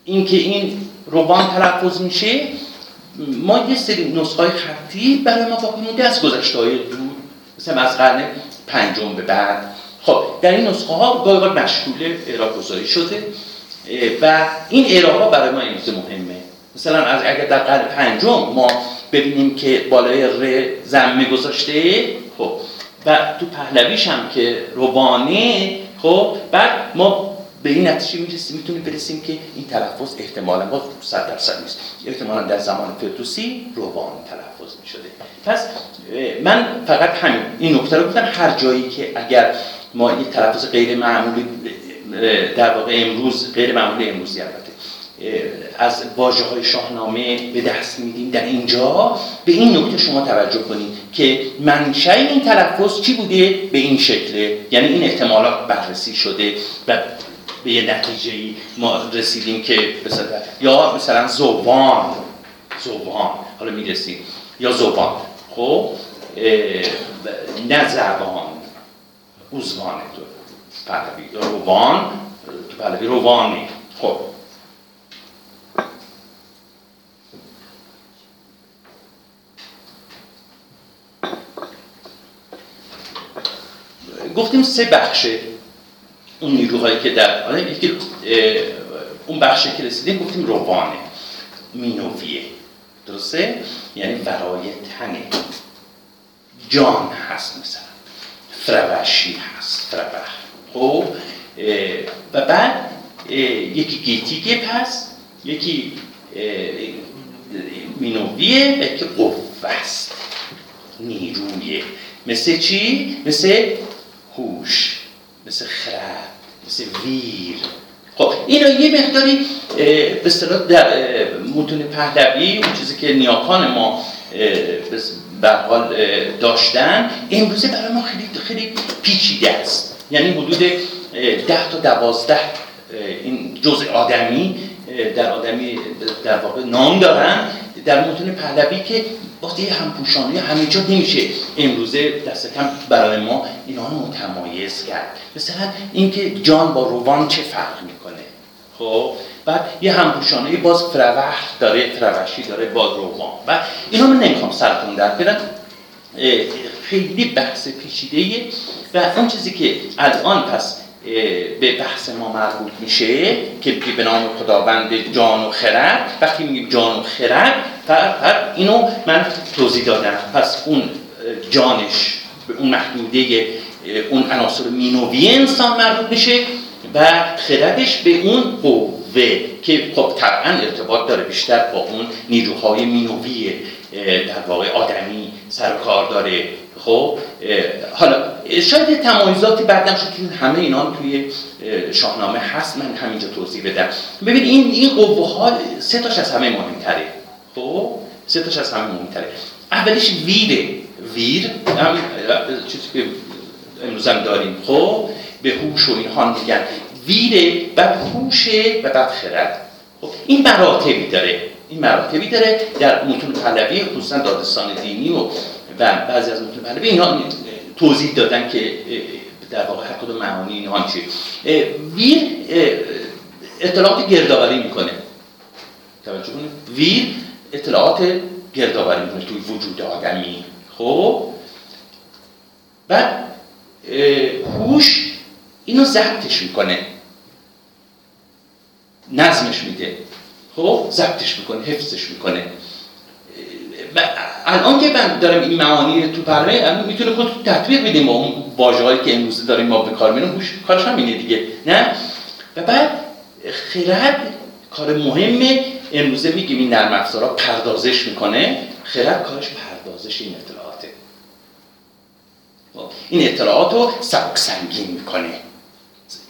اینکه این روان تلفظ میشه. ما یه سری نسخه های خطی برای ما باقی مونده از گذشته های دور مثلا از قرن پنجم به بعد. خب در این نسخه ها گاهی مشغول اعراب گذاری شده. و این اعراب ها برای ما امروز مهمه. مثلا از اگر در قرن پنجم ما ببینیم که بالای ر زمه گذاشته خب و تو پهلویش هم که روبانه خب بعد ما به این نتیجه می‌رسیم می‌تونیم برسیم که این تلفظ احتمالا باز 100 درصد نیست. احتمالا در زمان فردوسی روبان تلفظ می‌شده. پس من فقط همین این نکته رو گفتم هر جایی که اگر ما یک تلفظ غیر معمولی در واقع امروز غیر معمولی امروزی البته از واژه های شاهنامه به دست میدیم در اینجا به این نکته شما توجه کنید که منشأ این تلفظ چی بوده؟ به این شکله یعنی این احتمالات بررسی شده و به یه نتیجه ای ما رسیدیم که مثلا یا مثلا زبان زبان حالا می‌رسیم. یا زبان خب؟ نه زبان. اوزوانه تو پهلوی. روان تو پهلوی روانه خب. گفتیم سه بخشه. اون نیروهایی که در یکی اون بخشی که رسیدیم گفتیم روانه مینویه. درسته؟ یعنی ورای تنه. جان هست مثلا. فروشی هست فروش خب؟ و بعد یکی گیتیگه پس یکی مینویه و یکی قوه است. نیرویه. مثل چی؟ مثل هوش. مثل خرد مثل ویر خب اینا یه مقداری به اصطلاح در متون پهلوی اون چیزی که نیاکان ما به حال داشتن امروزه برای ما خیلی خیلی پیچیده است یعنی حدود ده تا دوازده این جزء آدمی در آدمی در واقع نام دارن در متون پهلوی که وقتی همپوشانی همه جا نمیشه امروزه دست کم برای ما اینا رو متمایز کرد. مثلا اینکه جان با روان چه فرق می‌کنه؟ خب بعد یه همپوشانه باز فروح داره فروشی داره با روان. و اینا من نمی‌خوام سرتون در برم خیلی بحث پیچیده و اون چیزی که الان پس به بحث ما مربوط میشه که به نام خداوند جان و خرد. وقتی میگیم جان و خرد اینو من توضیح دادم. پس اون جانش به اون محدوده اون عناصر مینوی انسان مربوط میشه و خردش به اون قوه که خب طبعا ارتباط داره بیشتر با اون نیروهای مینوی در واقع آدمی سر کار داره. خب حالا شاید تمایزاتی بعدم شد که همه اینا توی شاهنامه هست من همینجا توضیح بدم. ببین این این قوه ها سه تاش از همه مهمتره. خب؟ سه تاش از همه مهمتره. اولیش ویره. ویر هم چیزی که امروز هم داریم. خب؟ به هوش و اینها میگن. ویره بعد هوشه و بعد خرد. خب؟ این مراتبی داره. این مراتبی داره در متون پهلوی خصوصا دادستان دینی و و بعضی از پهلوی اینا توضیح دادن که در واقع هر کدوم معانی اینها چیه ویر اطلاعات گردآوری می‌کنه. توجه کنید. ویر اطلاعات گردآوری می‌کنه توی وجود آدمی. خب؟ بعد هوش اینو ضبطش می‌کنه. نظمش میده. خب؟ ضبطش می‌کنه حفظش می‌کنه. الان که من دارم این معانی تو پرمه می‌تونه خود تطبیق بدیم با اون واژه‌هایی که امروز داریم ما به کار هوش کارش همینه دیگه نه؟ و بعد خرد کار مهمه. امروزه میگیم این نرم افزارا پردازش می‌کنه. خرد کارش پردازش این اطلاعاته. خب، این اطلاعات رو سبک سنگین می‌کنه.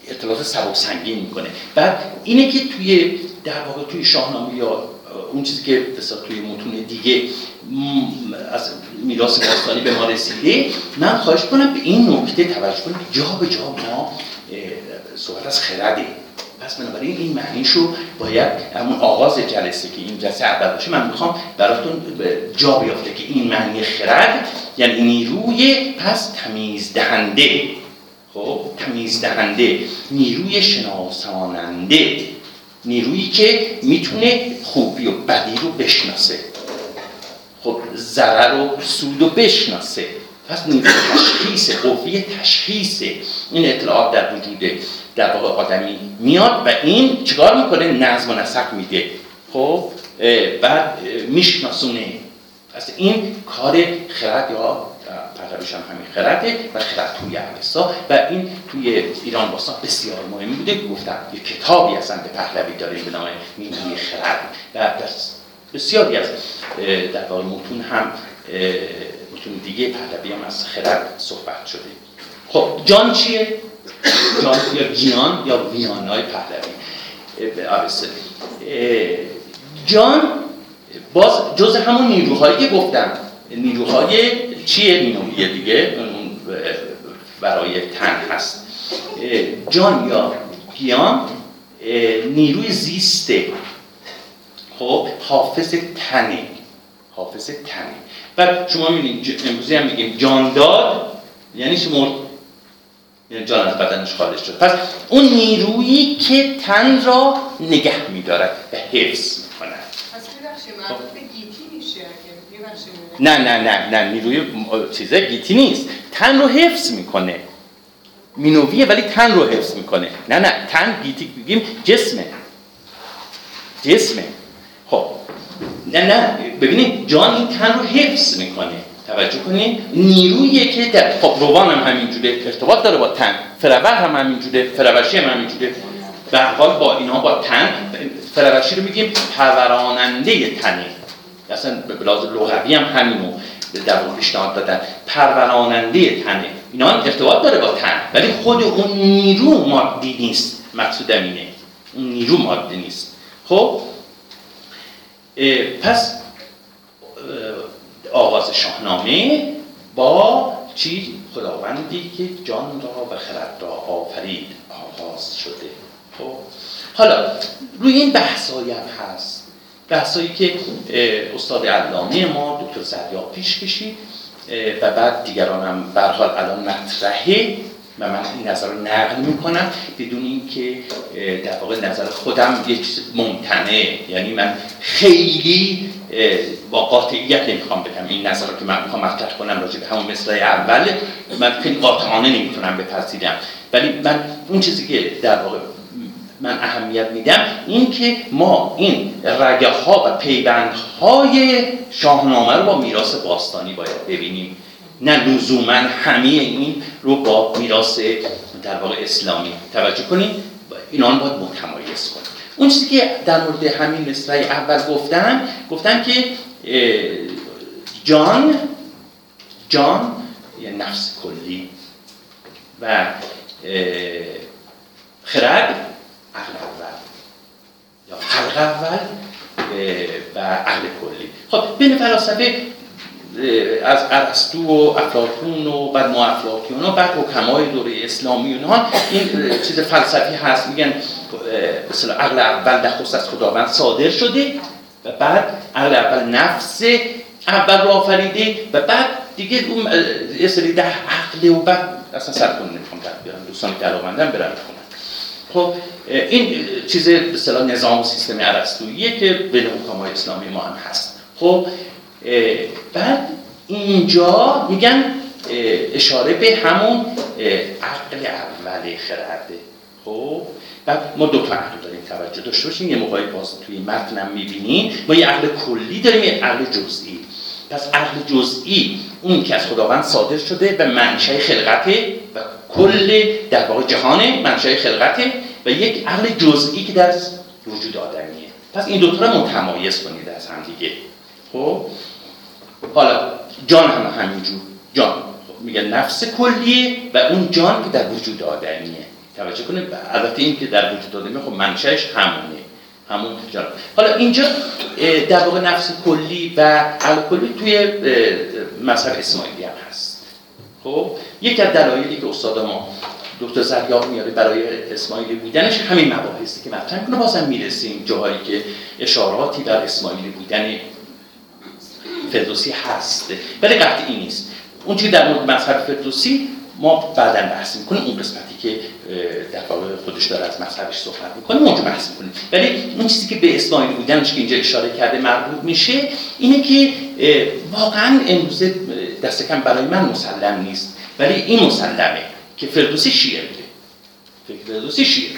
اطلاعات سبک سنگین می‌کنه. بعد اینه که توی در واقع توی شاهنامه یا اون چیزی که توی متون دیگه از میراث باستانی به ما رسیده من خواهش کنم به این نکته توجه کنیم جا به جا ما صحبت از خرده. پس بنابراین این معنیشو باید همون آغاز جلسه که این جلسه اول باشه من می‌خوام براتون جا بیافته که این معنی خرد یعنی نیروی پس تمیز دهنده خب تمیز دهنده نیروی شناساننده. نیرویی که می‌تونه خوبی و بدی رو بشناسه. خب ضرر و سود رو بشناسه. پس نیروی تشخیص قوی تشخیص این اطلاعات در وجود در واقع آدمی میاد و این چیکار می‌کنه؟ نظم و نسق میده. خب بعد میشناسونه. پس این کار خرد یا پهلویش هم همین خرده و خرد توی اوستا و این توی ایران باستان بسیار مهم بوده. گفتم یه کتابی اصلا به پهلوی داریم به نام نیروی خرد. و بسیاری از در واقع متون هم متون دیگه پهلوی هم از خرد صحبت شده. خب جان چیه؟ جان یا گیان یا ویانای پهلوی؟ جان باز جز همون نیروهایی که گفتم نیروهای چیه نیرویه دیگه؟ اون برای تن هست. جان یا گیان نیروی زیسته. خب حافظ تنه. حافظ تنه. و شما می‌بینید امروزی هم میگیم جان داد یعنی شما یعنی جان از بدنش خارج شد. پس اون نیرویی که تن را نگه میدارد و حفظ می‌کند. نه نه نه نه نیروی چیزه گیتی نیست. تن رو حفظ می‌کنه. مینویه ولی تن رو حفظ می‌کنه. نه نه تن گیتی بگیم جسمه. جسمه. خب. نه نه ببینید جان این تن رو حفظ می‌کنه. توجه کنید. نیرویی که در خب روان هم همینجوره. ارتباط داره با تن. فرور هم همینجوره. فرورشی هم همینجوره. به حال با اینا با تن فرورشی رو میگیم پروراننده تنه. اصلا به لحاظ لغوی هم همینو در واقع پیشنهاد دادن. پروراننده تنه. اینا هم ارتباط داره با تن. ولی خود اون نیرو مادی نیست. مقصودم اینه. اون نیرو مادی نیست. خب؟ پس آغاز شاهنامه با چی؟ خداوندی که جان را و خرد را آفرید. آغاز شده. خب؟ حالا روی این بحثایی هم هست. بحثایی که استاد علامه ما دکتر زریاب پیش کشید و بعد دیگران هم به هر حال الان مطرحه و من این نظر رو نقل می‌کنم بدون اینکه در واقع نظر خودم یک ممتنه یعنی من خیلی با قاطعیت نمی‌خوام بگم این نظر رو که من می‌خوام مطرح کنم راجع به همون مصرع اول. من خیلی قاطعانه نمی‌تونم بپذیرم. ولی من اون چیزی که در واقع من اهمیت میدم این که ما این رگه ها و پیوند های شاهنامه رو با میراث باستانی باید ببینیم. نه لزوما همه این رو با میراث در واقع اسلامی. توجه کنیم اینا باید متمایز کنیم. اون چیزی که در مورد همین مصرع اول گفتم گفتم که جان جان یه نفس کلی و خرد عقل اول. یا خلق اول و عقل کلی. خب بین فلاسفه از ارسطو و افلاطون و بعد ما افلاطیون و بعد حکمای دوره اسلامی و اینها این چیز فلسفی هست. میگن اصطلاح عقل اول نخست از خداوند صادر شده و بعد عقل اول نفس اول رو آفریده و بعد دیگه اون یه سری ده عقل و بعد اصلا سر کنه نمی‌خوام در بیارم. دوستان که علاقمندن برن. بخونن خب این چیز به نظام و سیستم ارسطوییه که بین حکمای اسلامی ما هم هست. خب بعد اینجا میگن اشاره به همون عقل اول خرده. خب بعد ما دو تا عقل داریم توجه داشته باشیم یه موقعی باز توی متنم می‌بینیم ما یه عقل کلی داریم یه عقل جزئی. پس عقل جزئی اون که از خداوند صادر شده و منشأ خلقته و کل در واقع جهان منشأ خلقته و یک عقل جزئی که در وجود آدمیه. پس این دوتا رو متمایز کنید از هم دیگه. خب؟ حالا جان هم همینجور. جان. خب میگه نفس کلیه و اون جان که در وجود آدمیه. توجه کنید البته این که در وجود آدمیه خب منشأش همونه. همون جان حالا اینجا در واقع نفس کلی و عقل توی مذهب اسماعیلی هم هست. خب؟ یکی از دلایلی که استاد ما دکتر زریاب میاره برای اسماعیلی بودنش همین مباحثی که مطرح کنه بازم می‌رسیم جاهایی که اشاراتی در اسماعیلی بودن فردوسی هست. ولی قطعی نیست. اون چیزی در مورد مذهب فردوسی ما بعدا بحث می‌کنیم. اون قسمتی که در واقع خودش داره از مذهبش صحبت می‌کنه اونجا بحث می‌کنیم. ولی اون چیزی که به اسماعیل بودنش که اینجا اشاره کرده مربوط میشه اینه که واقعا امروزه دست کم برای من مسلم نیست. ولی این مسلمه که فردوسی شیعه بوده. فردوسی شیعه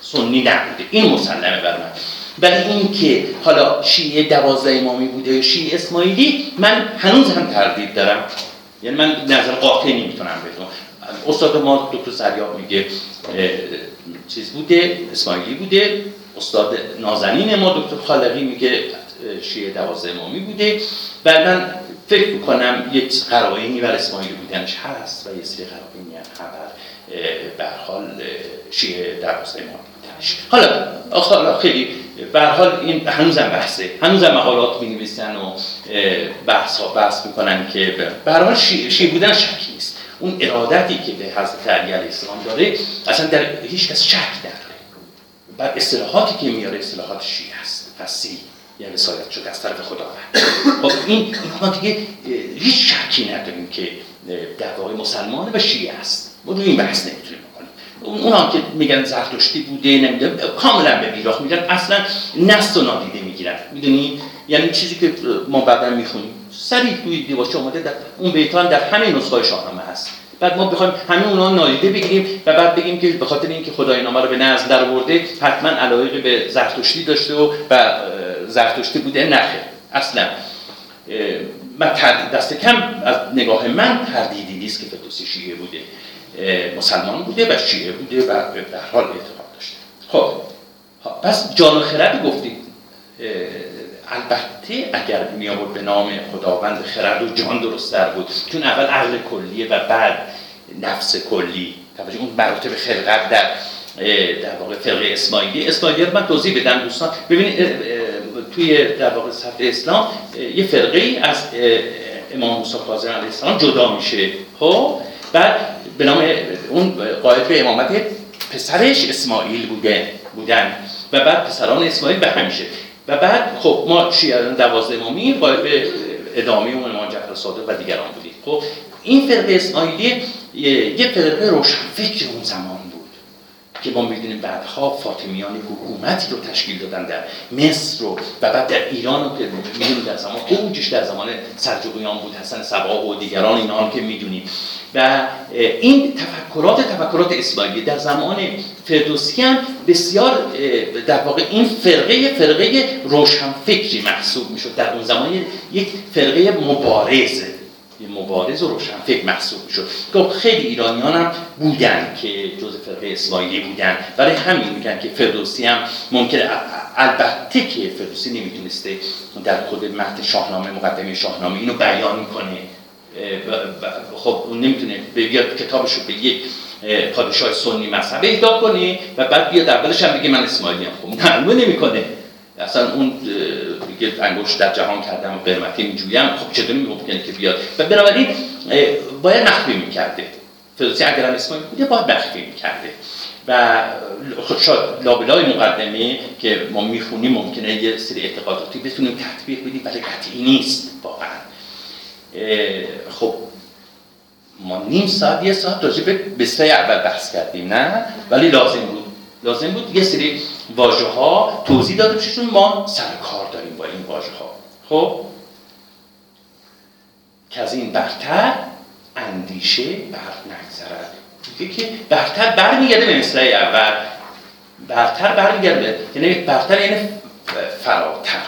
سنی نبوده. این مسلمه بر من. ولی این که حالا شیعه دوازده امامی بوده شیعه اسماعیلی من هنوز هم تردید دارم. یعنی من نظر قاطع نمی‌تونم بدونم. استاد ما دکتر سریاب میگه چیز بوده اسماعیلی بوده. استاد نازنین ما دکتر خالقی میگه شیعه دوازده امامی بوده. و من فکر می‌کنم یک قرائنی بر اسماعیلی بودنش هست و یه سری قرائنی هم هر حال شیعه دوازده امامی بودنش. حالا حالا خیلی به هر حال این هنوزم بحثه. هنوزم مقالات می نویسن و بحث ها بحث می‌کنن که هر حال شیعه شیعه بودن شکی نیست. اون ارادتی که به حضرت علی علیه السلام داره اصلا در هیچ کس شک نداره بعد اصطلاحاتی که میاره اصطلاحات شیعه است فسی یعنی رسالت شده از طرف خداوند خب این ما دیگه هیچ شکی نداریم که در واقع مسلمان و شیعه است. ما روی این بحث نمی‌تونیم اون اونا که میگن زرتشتی بوده نمی‌دونم کاملا به بیراه میگن اصلا نست و نادیده می‌گیرن. می‌دونی؟ یعنی چیزی که ما بعدا می‌خونیم. سریع توی دیوارچه اومده در اون بیت هم در همه نسخه شاهنامه هست. بعد ما بخوایم همه اونها نادیده بگیریم و بعد بگیم که به خاطر اینکه خدای نامه رو به نزد در آورده حتما علاقه به زرتشتی داشته و و زرتشتی بوده. نخه اصلا من دست کم از نگاه من تردیدی نیست که فردوسی شیعه بوده. مسلمان بوده و شیعه بوده و در حال اعتقاد داشته. خب پس جان و خرد گفتید البته اگر می آورد به نام خداوند خرد و جان درست در بود چون اول عقل کلیه و بعد نفس کلی. توجه اون مراتب خلقت در در واقع فرقه اسماعیلی. اسماعیلی رو من توضیح بدم دوستان. ببینید توی در واقع صفحه اسلام یه فرقه ای از امام موسی کاظم علیه السلام جدا میشه. خب؟ بعد به نام اون قائد به امامت پسرش اسماعیل بوده بودن. و بعد پسران اسماعیل به همیشه و بعد خب ما شیعیان دوازده امامی قائد به ادامه اون امام جعفر صادق و دیگران بودیم. خب این فرقه اسماعیلی یه فرقه روشنفکر اون زمان که ما می‌دونیم بعدها فاطمیان حکومتی رو تشکیل دادن در مصر رو و بعد در ایران رو که می‌دونیم در زمان اوجش در زمان سلجوقیان بود حسن صبا و دیگران اینا که می‌دونیم. و این تفکرات تفکرات اسماعیلی در زمان فردوسی هم بسیار در واقع این فرقه فرقه روشنفکری محسوب می‌شد. در اون زمان یک فرقه مبارزه. مبارز و روشنفکر محسوب می‌شد. خب خیلی ایرانیان هم بودن که جز فرقه اسماعیلی بودن. برای همین میگن که فردوسی هم ممکنه البته که فردوسی نمی‌تونسته در خود متن شاهنامه مقدمه شاهنامه اینو بیان کنه. خب اون نمی‌تونه بیاد کتابش رو به یک پادشاه سنی مذهبه اهدا کنه و بعد بیاد اولش هم بگه من اسماعیلی هم خب نمی‌کنه. اصلا اون دیگه انگشت در جهان کردم و قرمتی میجویم. خب چطور ممکنه که بیاد؟ و بنابراین باید مخفی می‌کرده. فردوسی اگر هم اسماعیل بوده باید مخفی می‌کرده. و خب شاید لابلای مقدمه که ما می‌خونیم ممکنه یه سری اعتقاداتی بتونیم تطبیق بدیم ولی قطعی نیست واقعا. خب ما نیم ساعت یه ساعت راجع به بسته اول بحث کردیم نه؟ ولی لازم بود. لازم بود یه سری واژه ها توضیح داده بشه چون ما سر کار داریم با این واژه ها خب؟ که از این برتر اندیشه بر نگذرد. میگه که برتر برمیگرده به مثله اول. برتر برمیگرده یعنی برتر یعنی فراتر.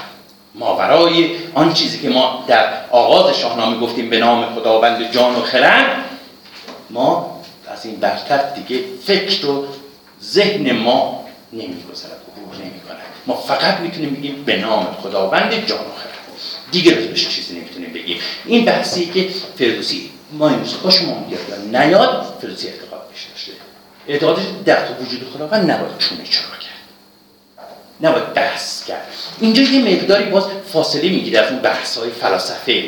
ماورای آن چیزی که ما در آغاز شاهنامه گفتیم به نام خداوند جان و خرد ما از این برتر دیگه فکر و ذهن ما نمیگذرد عبور نمی‌کنه ما فقط می‌تونیم بگیم به نام خداوند جان و خرد دیگه بهش چیزی نمی‌تونیم بگیم. این بحثی که فردوسی ما امروز خوش ما یا نیاد فردوسی اعتقاد بهش داشته. اعتقادش در وجود خداوند نباید چونه چرا کرد. نباید بحث کرد. اینجا یه مقداری باز فاصله می‌گیره از اون بحث های فلاسفه.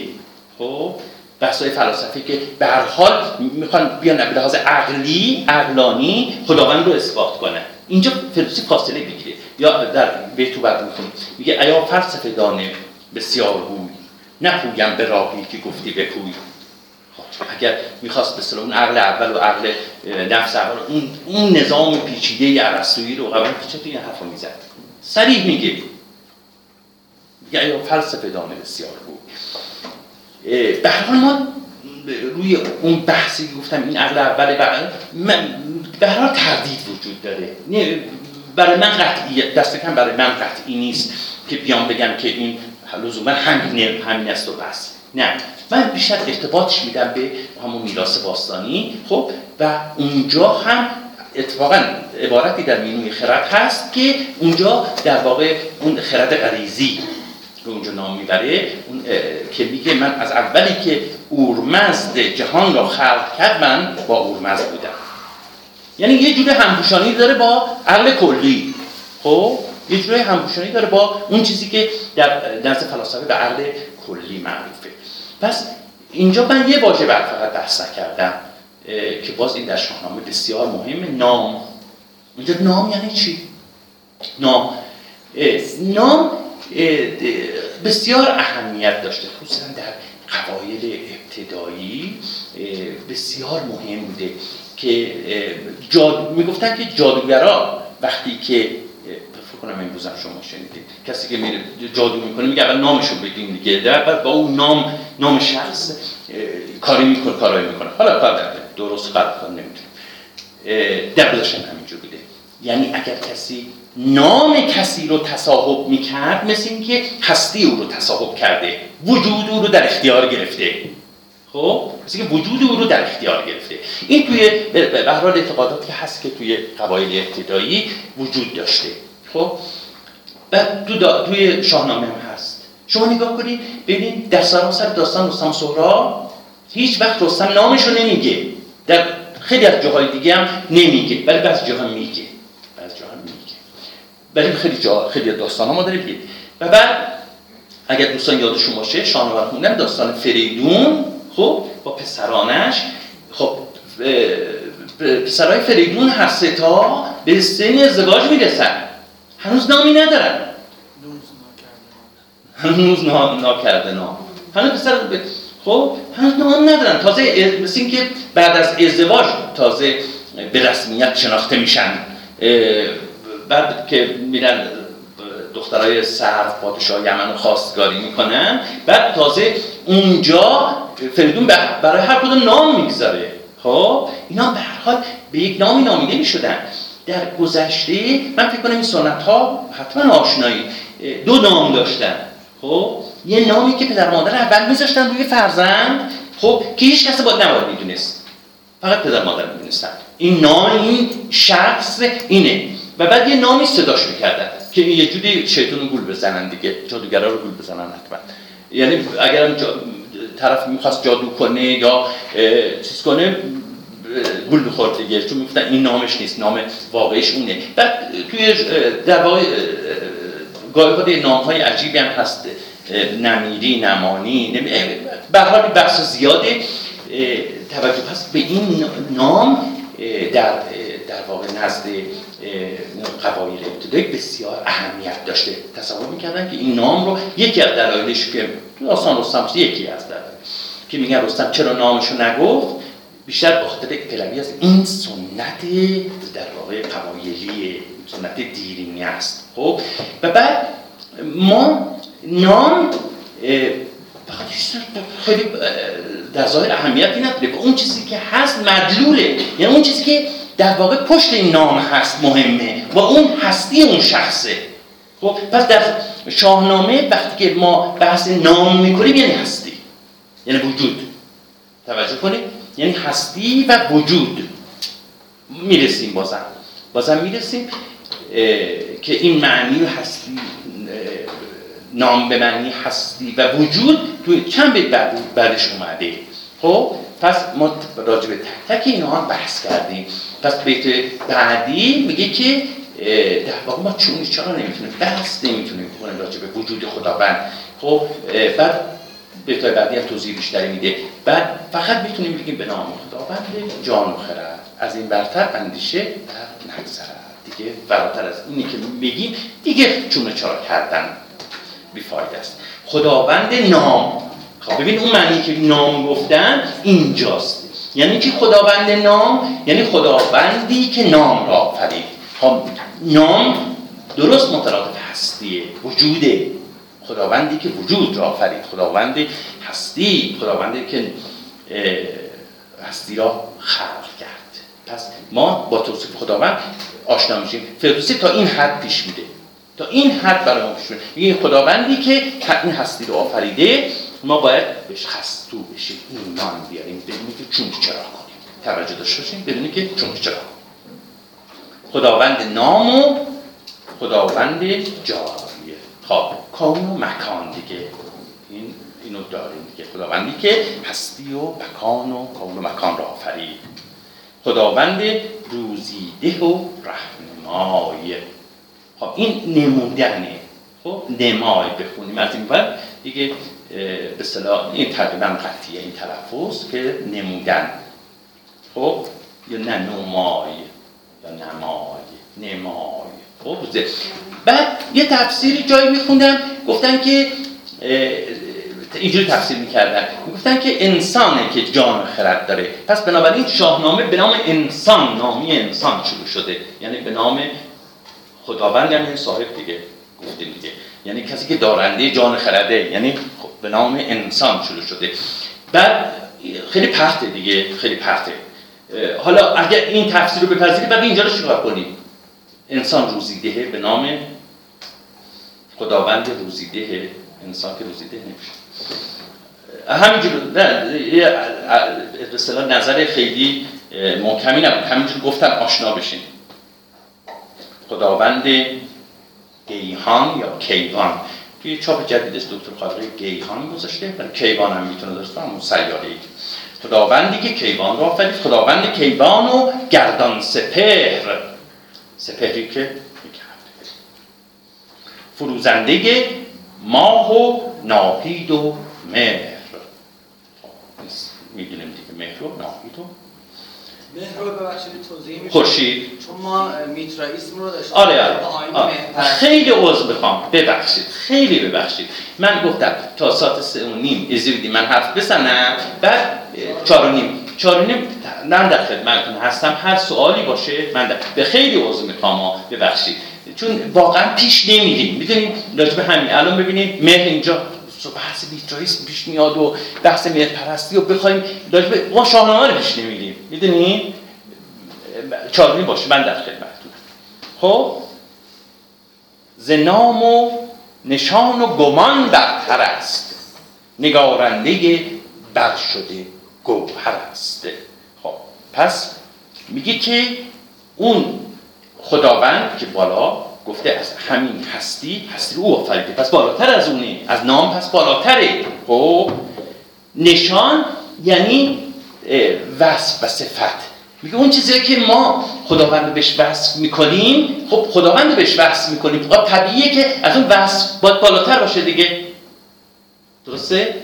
خب؟ بحث فلاسفه که به هر حال می‌خوان بیان به لحاظ عقلی عقلانی خداوند رو اثبات کنه اینجا فردوسی فاصله بگیره. یا در بیتو بعد می‌خونیم. میگه ایا فلسفه دانه بسیار بوی نپویم به راهی که گفتی بپوی. خب، اگر می‌خواست به اون عقل اول و عقل نفس اول اون, اون نظام پیچیده ارسطویی رو قبل چطور این حرفو می‌زد؟ صریح میگه ایا فلسفه دانه بسیار بود؟ به هر ما روی اون بحثی گفتم این عقل اول به هر تردید وجود داره. برای من قطعی دست کم برای من قطعی نیست که بیام بگم که این لزوما همین همین است و بس. نه. من بیشتر ارتباطش میدم به همون میراث باستانی خب؟ و اونجا هم اتفاقا عبارتی در مینوی خرد هست که اونجا در واقع اون خرد غریزی به اونجا نام می‌بره که میگه من از اولی که اورمزد جهان را خلق کرد من با اورمزد بودم. یعنی یه جور همپوشانی داره با عقل کلی. خب؟ یه جوری همپوشانی داره با اون چیزی که در نزد فلاسفه به عقل کلی معروفه. پس اینجا من یه واژه بر فقط بحث نکردم که باز این در شاهنامه بسیار مهمه نام. اینجا نام یعنی چی؟ نام. نام بسیار اهمیت داشته خصوصا در قبایل ابتدایی بسیار مهم بوده که جاد... می‌گفتن که جادوگرا وقتی که فکر کنم امروز هم شما شنیدید کسی که میره جادو می‌کنه میگه اول نامشو بگیم دیگه در بعد با اون نام نام شخص کاری می‌کنه کارایی می‌کنه. حالا کار درست غلط نمی‌تونه در همینجور بوده. یعنی اگر کسی نام کسی رو تصاحب می‌کرد مثل اینکه هستی او رو تصاحب کرده. وجود او رو در اختیار گرفته. خب؟ مثل که وجود او رو در اختیار گرفته. این توی به اعتقاداتی هست که توی قبایل ابتدایی وجود داشته. خب؟ بعد تو. توی شاهنامه هم هست. شما نگاه کنید ببینید در سراسر داستان رستم سهراب هیچ وقت رستم نامش رو نمیگه. در خیلی از جاهای دیگه هم نمیگه. ولی بعضی جاها میگه. ولی خیلی جا خیلی داستان ما داریم. و بعد اگر دوستان یادشون باشه شاهنامه خوندن داستان فریدون خب با پسرانش. خب پسرهای فریدون هر سه تا به سن ازدواج می‌رسن. هنوز نامی ندارن. هنوز ناکرده نام. هنوز پسر خب هنوز نام ندارن. تازه مثل اینکه بعد از ازدواج تازه به رسمیت شناخته میشن. بعد که میرن دخترای سرف پادشاه یمن خواستگاری می‌کنن بعد تازه اونجا فریدون برای هر کدوم نام می‌گذاره. خب؟ اینا به هر حال به یک نامی نامیده می‌شدن. در گذشته من فکر کنم این سنت ها حتما آشنایی دو نام داشتن. خب؟ یه نامی که پدر مادر اول میذاشتن روی فرزند خب که هیچ کس باید نباید می‌دونست. فقط پدر مادر می‌دونستن. این نام این شخص اینه. و بعد یه نامی صداش می‌کردن که یه جوری شیطون گول بزنن دیگه جادوگرا رو گول بزنن حتما. یعنی اگر طرف می‌خواست جادو کنه یا چیز کنه گول بخورد دیگه چون می‌گفتن این نامش نیست نام واقعیش اونه. بعد توی در واقع گاهی نام های عجیبی هم هست نمیری نمانی به حال بحث زیاده توجه هست به این نام در واقع نزد قبایل ابتدایی بسیار اهمیت داشته. تصور می‌کردن که این نام رو یکی از دلایلش که داستان رستم یکی از دلایل که میگن رستم چرا نامشو نگفت؟ بیشتر به خاطر اطلاعی از این سنت در واقع قبایلی سنت دیرینی است. خب؟ و بعد ما نام خیلی در ظاهر اهمیتی نداره. اون چیزی که هست مدلوله. یعنی اون چیزی که در واقع پشت این نام هست مهمه و اون هستی اون شخصه. خب پس در شاهنامه وقتی که ما بحث نام می‌کنیم یعنی هستی. یعنی وجود. توجه کنید. یعنی هستی و وجود. می‌رسیم بازم بازم می‌رسیم که این معنی هستی نام به معنی هستی و وجود توی چند بیت بعد بعدش اومده. خب پس ما راجع به تک تک اینها بحث کردیم. پس بیت بعدی میگه که در واقع ما چون چرا نمی‌تونیم؟ بحث نمی‌تونیم بکنیم راجع به وجود خداوند. خب بعد بیت بعدی هم توضیح بیشتری میده. بعد فقط می‌تونیم بگیم به نام خداوند جان و خرد. از این برتر اندیشه در نگذرد. دیگه فراتر از اینی که میگیم دیگه چون چرا کردن بیفاید است. خداوند نام. خب ببین اون معنی که نام گفتن اینجاست. یعنی که خداوند نام؟ یعنی خداوندی که نام را آفرید خب نام درست مترادف هستیه وجوده خداوندی که وجود را آفرید خداوند هستی خداوندی که هستی را خلق کرد. پس ما با توصیف خداوند آشنا میشیم. فردوسی تا این حد پیش میده. تا این حد برای ما پیش میده. خداوندی که این هستی رو آفریده ما باید بهش خستو بشیم. ایمان بیاریم بدونی که چون چرا کنیم. توجه داشته باشیم بدونی که چون چرا خداوند نام و خداوند جاریه خب کون و مکان دیگه. این اینو داریم دیگه. خداوندی که هستی و مکان و کون و مکان را آفرید. خداوند روزیده و رحمای خب این نمودنه. خب نمای بخونیم. از این دیگه به صلاح این تقریبا قطعیه این تلفظ که نمودن. خب؟ یا نه نمای یا نمای نمای. خب؟ بعد یه تفسیری جایی میخوندم گفتن که اینجوری تفسیر می‌کردن. گفتن که انسانه که جان خرد داره. پس بنابراین شاهنامه به نام انسان نامی انسان شروع شده. یعنی به نام خداوند یعنی صاحب دیگه گفتیم دیگه یعنی کسی که دارنده جان خرده یعنی به نام انسان شروع شده. بعد خیلی پرته دیگه خیلی پرته حالا اگر این تفسیر رو بپذیریم بعد اینجا رو چیکار کنیم؟ انسان روزیده به نام خداوند روزیده انسان که روزیده نمیشه. همینجور نه نظر خیلی محکمی نبود. همینجور گفتم آشنا بشین. خداوند گیهان یا کیوان؟ توی چاپ جدیدش دکتر خاطری گیهان گذاشته. ولی کیوان هم می‌تونه داشته همون سیاره خداوندی که کیوان رو آفرید. خداوند کیوان و گردان سپهر. سپهری که فروزنده ماه و ناهید و مهر. می‌دونیم دیگه مهر و ناهید و مهر رو ببخشید توضیح میشه خورشید. چون ما میترائیسم رو داشتیم. آره آره, آره. خیلی عذر می‌خوام. ببخشید. خیلی ببخشید. من گفتم تا ساعت سه و نیم اجازه بدید من حرف بزنم. بعد اه، چهار و نیم. چهار و نیم من در خدمتتون هستم. هر سوالی باشه من در... به خیلی عذر می‌خوام ببخشید. چون واقعا پیش نمیریم. می‌دونیم راجب همین الان ببینید مهر اینجا سو بحث بیترایسم پیش میاد و بحث مهر پرستی و بخوایم راجب ما شاهنامه رو پیش نمیریم و نیم باشه من در خدمتتونم. خب؟ ز نام و نشان و گمان برتر است. نگارنده بر شده گوهر است. خب پس میگه که اون خداوند که بالا گفته از همین هستی هستی او آفریده. پس بالاتر از اونه. از نام پس بالاتره. خب نشان یعنی وصف و صفت. میگه اون چیزی که ما خداوند بهش وصف می‌کنیم خب خداوند بهش وصف می‌کنیم. خب طبیعیه که از اون وصف باید بالاتر باشه دیگه. درسته؟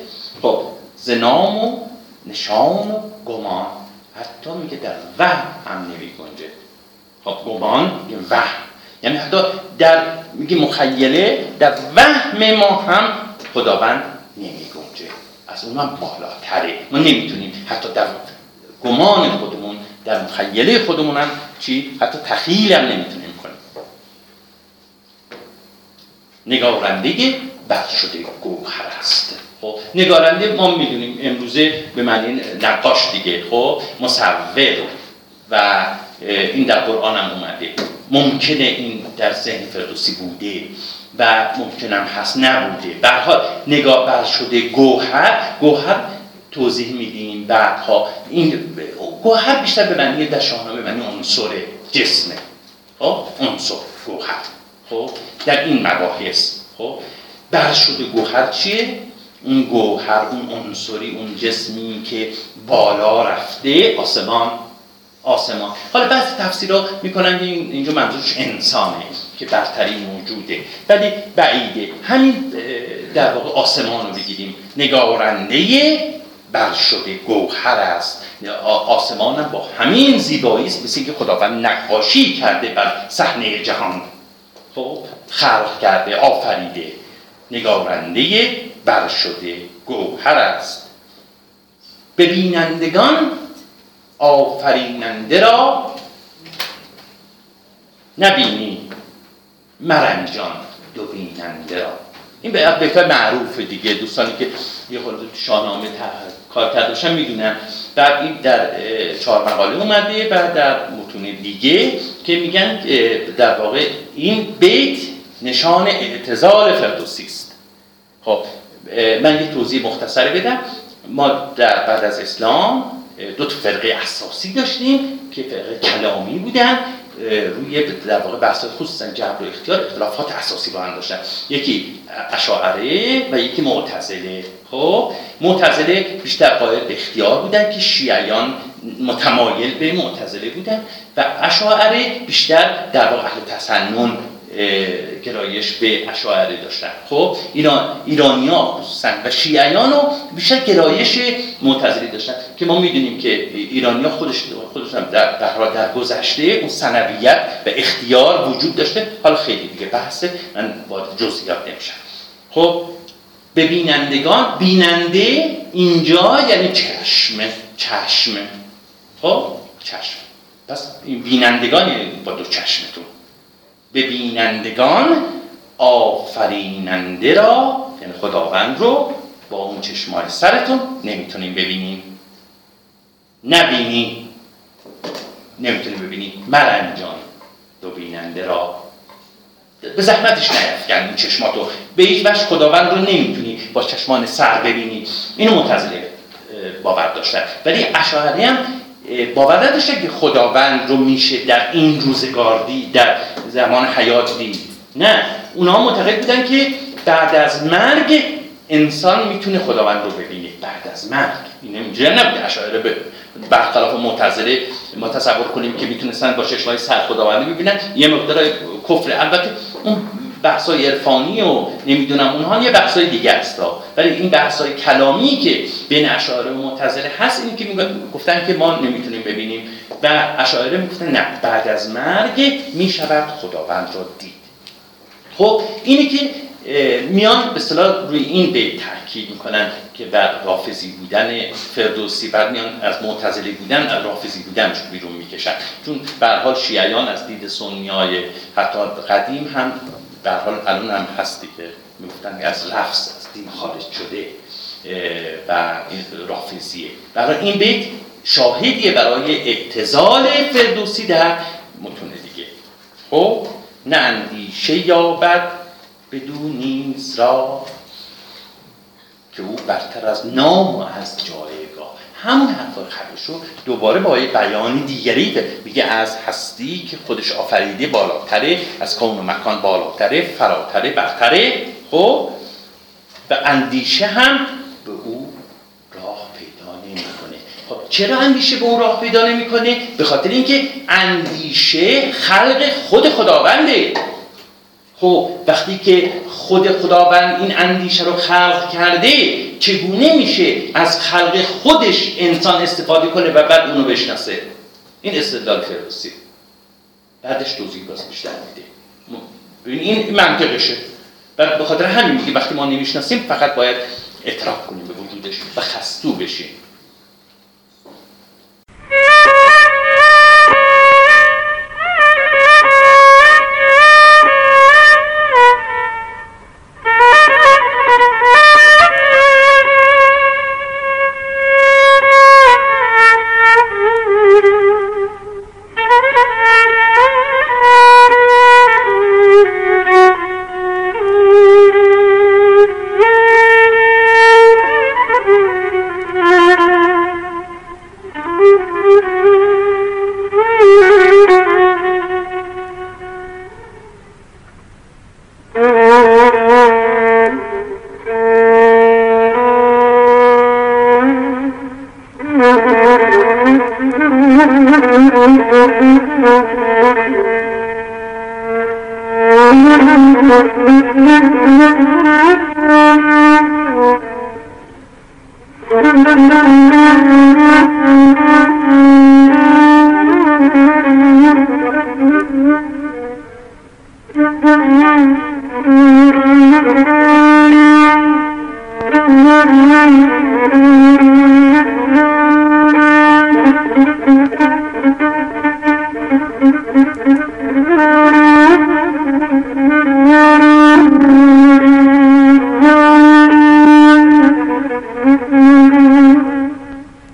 خب زنام و نشان و گمان. حتی میگه در وهم هم نمی گنجه. خب گمان میگه وهم. یعنی حتی در میگه مخیله در وهم ما هم خداوند نمی گنجه از اون هم بالاتره. ما نمی‌تونیم حتی در گمان خودمون در مخیله خودمون هم چی؟ حتی تخیل هم نمی‌تونیم کنیم. نگارنده بر شده گوهر است. خب نگارنده ما می‌دونیم امروزه به معنی نقاش دیگه. خب مصور و این در قرآن هم اومده. ممکنه این در ذهن فردوسی بوده و ممکنم هست نبوده. حال نگاه بر شده گوهر گوهر توضیح میدیم بعدها. این گوهر بیشتر به معنی در شاهنامه به معنی عنصر جسمه. خب؟ عنصر گوهر. خب؟ در این مباحث. خب؟ بر شده گوهر چیه؟ اون گوهر اون عنصری اون جسمی که بالا رفته آسمان آسمان. حالا بعضی تفسیرها می‌کنن که این- اینجا منظورش انسانه که برتری موجوده. ولی بعیده. همین در واقع آسمان رو بگیریم. نگارنده بر شده گوهر است. آسمان با همین زیبایی است مثل اینکه خداوند نقاشی کرده بر صحنه جهان. خب خلق کرده آفریده. نگارنده بر شده گوهر است. ببینندگان آفریننده را نبینی. مرنجان دو بیننده را. این به بهتر معروف دیگه. دوستانی که یه تو شاهنامه کار باشن می‌دونن. در این در چهار مقاله اومده. و در متون دیگه که میگن در واقع این بیت نشان اعتزال فردوسی است خب من یه توضیح مختصری بدم. ما در بعد از اسلام دو تا فرقه اساسی داشتیم که فرقه کلامی بودن روی در واقع بحث خصوصا جبر و اختیار اختلافات اساسی با هم داشتن. یکی اشاعره و یکی معتزله. خب معتزله بیشتر قائل به اختیار بودن که شیعیان متمایل به معتزله بودن و اشاعره بیشتر در واقع اهل تسنن گرایش به اشاعره داشتن. خب ایران ایرانی ها و شیعیان رو بیشتر گرایش معتزلی داشتن که ما می‌دونیم که ایرانی ها خودش خودشون در, در, در گذشته اون سنویت و اختیار وجود داشته. حالا خیلی دیگه بحثه من وارد جزئیات نمیشم. خب به بینندگان بیننده اینجا یعنی چشم چشم. خب چشم. پس این بینندگان یعنی با دو چشمتون. به بینندگان آفریننده را یعنی خداوند رو با اون چشمای سرتون نمی‌تونیم ببینیم. نبینی نمی‌تونیم ببینیم. مرنجان دو بیننده را. به زحمتش نیفکن این چشماتو. به هیچ وجه خداوند رو نمی‌تونی با چشمان سر ببینی. اینو متزله باور داشتن. ولی اشاعره هم باور نداشتن که خداوند رو میشه در این روزگار دید در زمان حیات دید نه اونا معتقد بودن که بعد از مرگ انسان می‌تونه خداوند رو ببینه. بعد از مرگ. این اینجوری نبوده. اشاعره به برخلاف معتزله ما تصور کنیم که می‌تونستن با چشمای سر خداوندی ببینن. یه مقدار کفر. البته اون بحثای عرفانی و نمی‌دونم اونها یه بحثای دیگه است. ولی این بحثای کلامی که بین اشاعره و معتزله هست این که گفتن که ما نمی‌تونیم ببینیم. و اشاعره می‌گفتن نه بعد از مرگ می‌شود خداوند را دید. خب اینه که میان به اصطلاح روی این به تاکید می‌کنن که بر رافضی بودن فردوسی بعد میان از معتزلی بودن از رافضی بودنش بیرون می‌کشن. چون به حال شیعیان از دید سنیای حتی قدیم هم به حال الان هم هستی که می‌گفتن از لفظ از دین خارج شده و رافضیه برای این بیت شاهدیه برای ابتزال فردوسی در متون دیگه. خب؟ نه اندیشه یابد بدون نیز را که او برتر از نام و از جایگاه همون خبش رو دوباره با یه بیان دیگری میگه از هستی که خودش آفریده بالاتره از کون و مکان بالاتره فراتره برتره. خب؟ و اندیشه هم به او راه پیدا نمی‌کنه. خب چرا اندیشه به او راه پیدا نمی‌کنه؟ به خاطر اینکه اندیشه خلق خود خداونده. خب وقتی که خود خداوند این اندیشه رو خلق کرده چگونه میشه از خلق خودش انسان استفاده کنه و بعد اونو بشناسه؟ این استدلال فردوسی. بعدش توضیح باز بیشتر میده. این منطقشه. و به خاطر همین میگه وقتی ما نمی‌شناسیم فقط باید اعتراف کنیم به وجودش و خستو بشیم.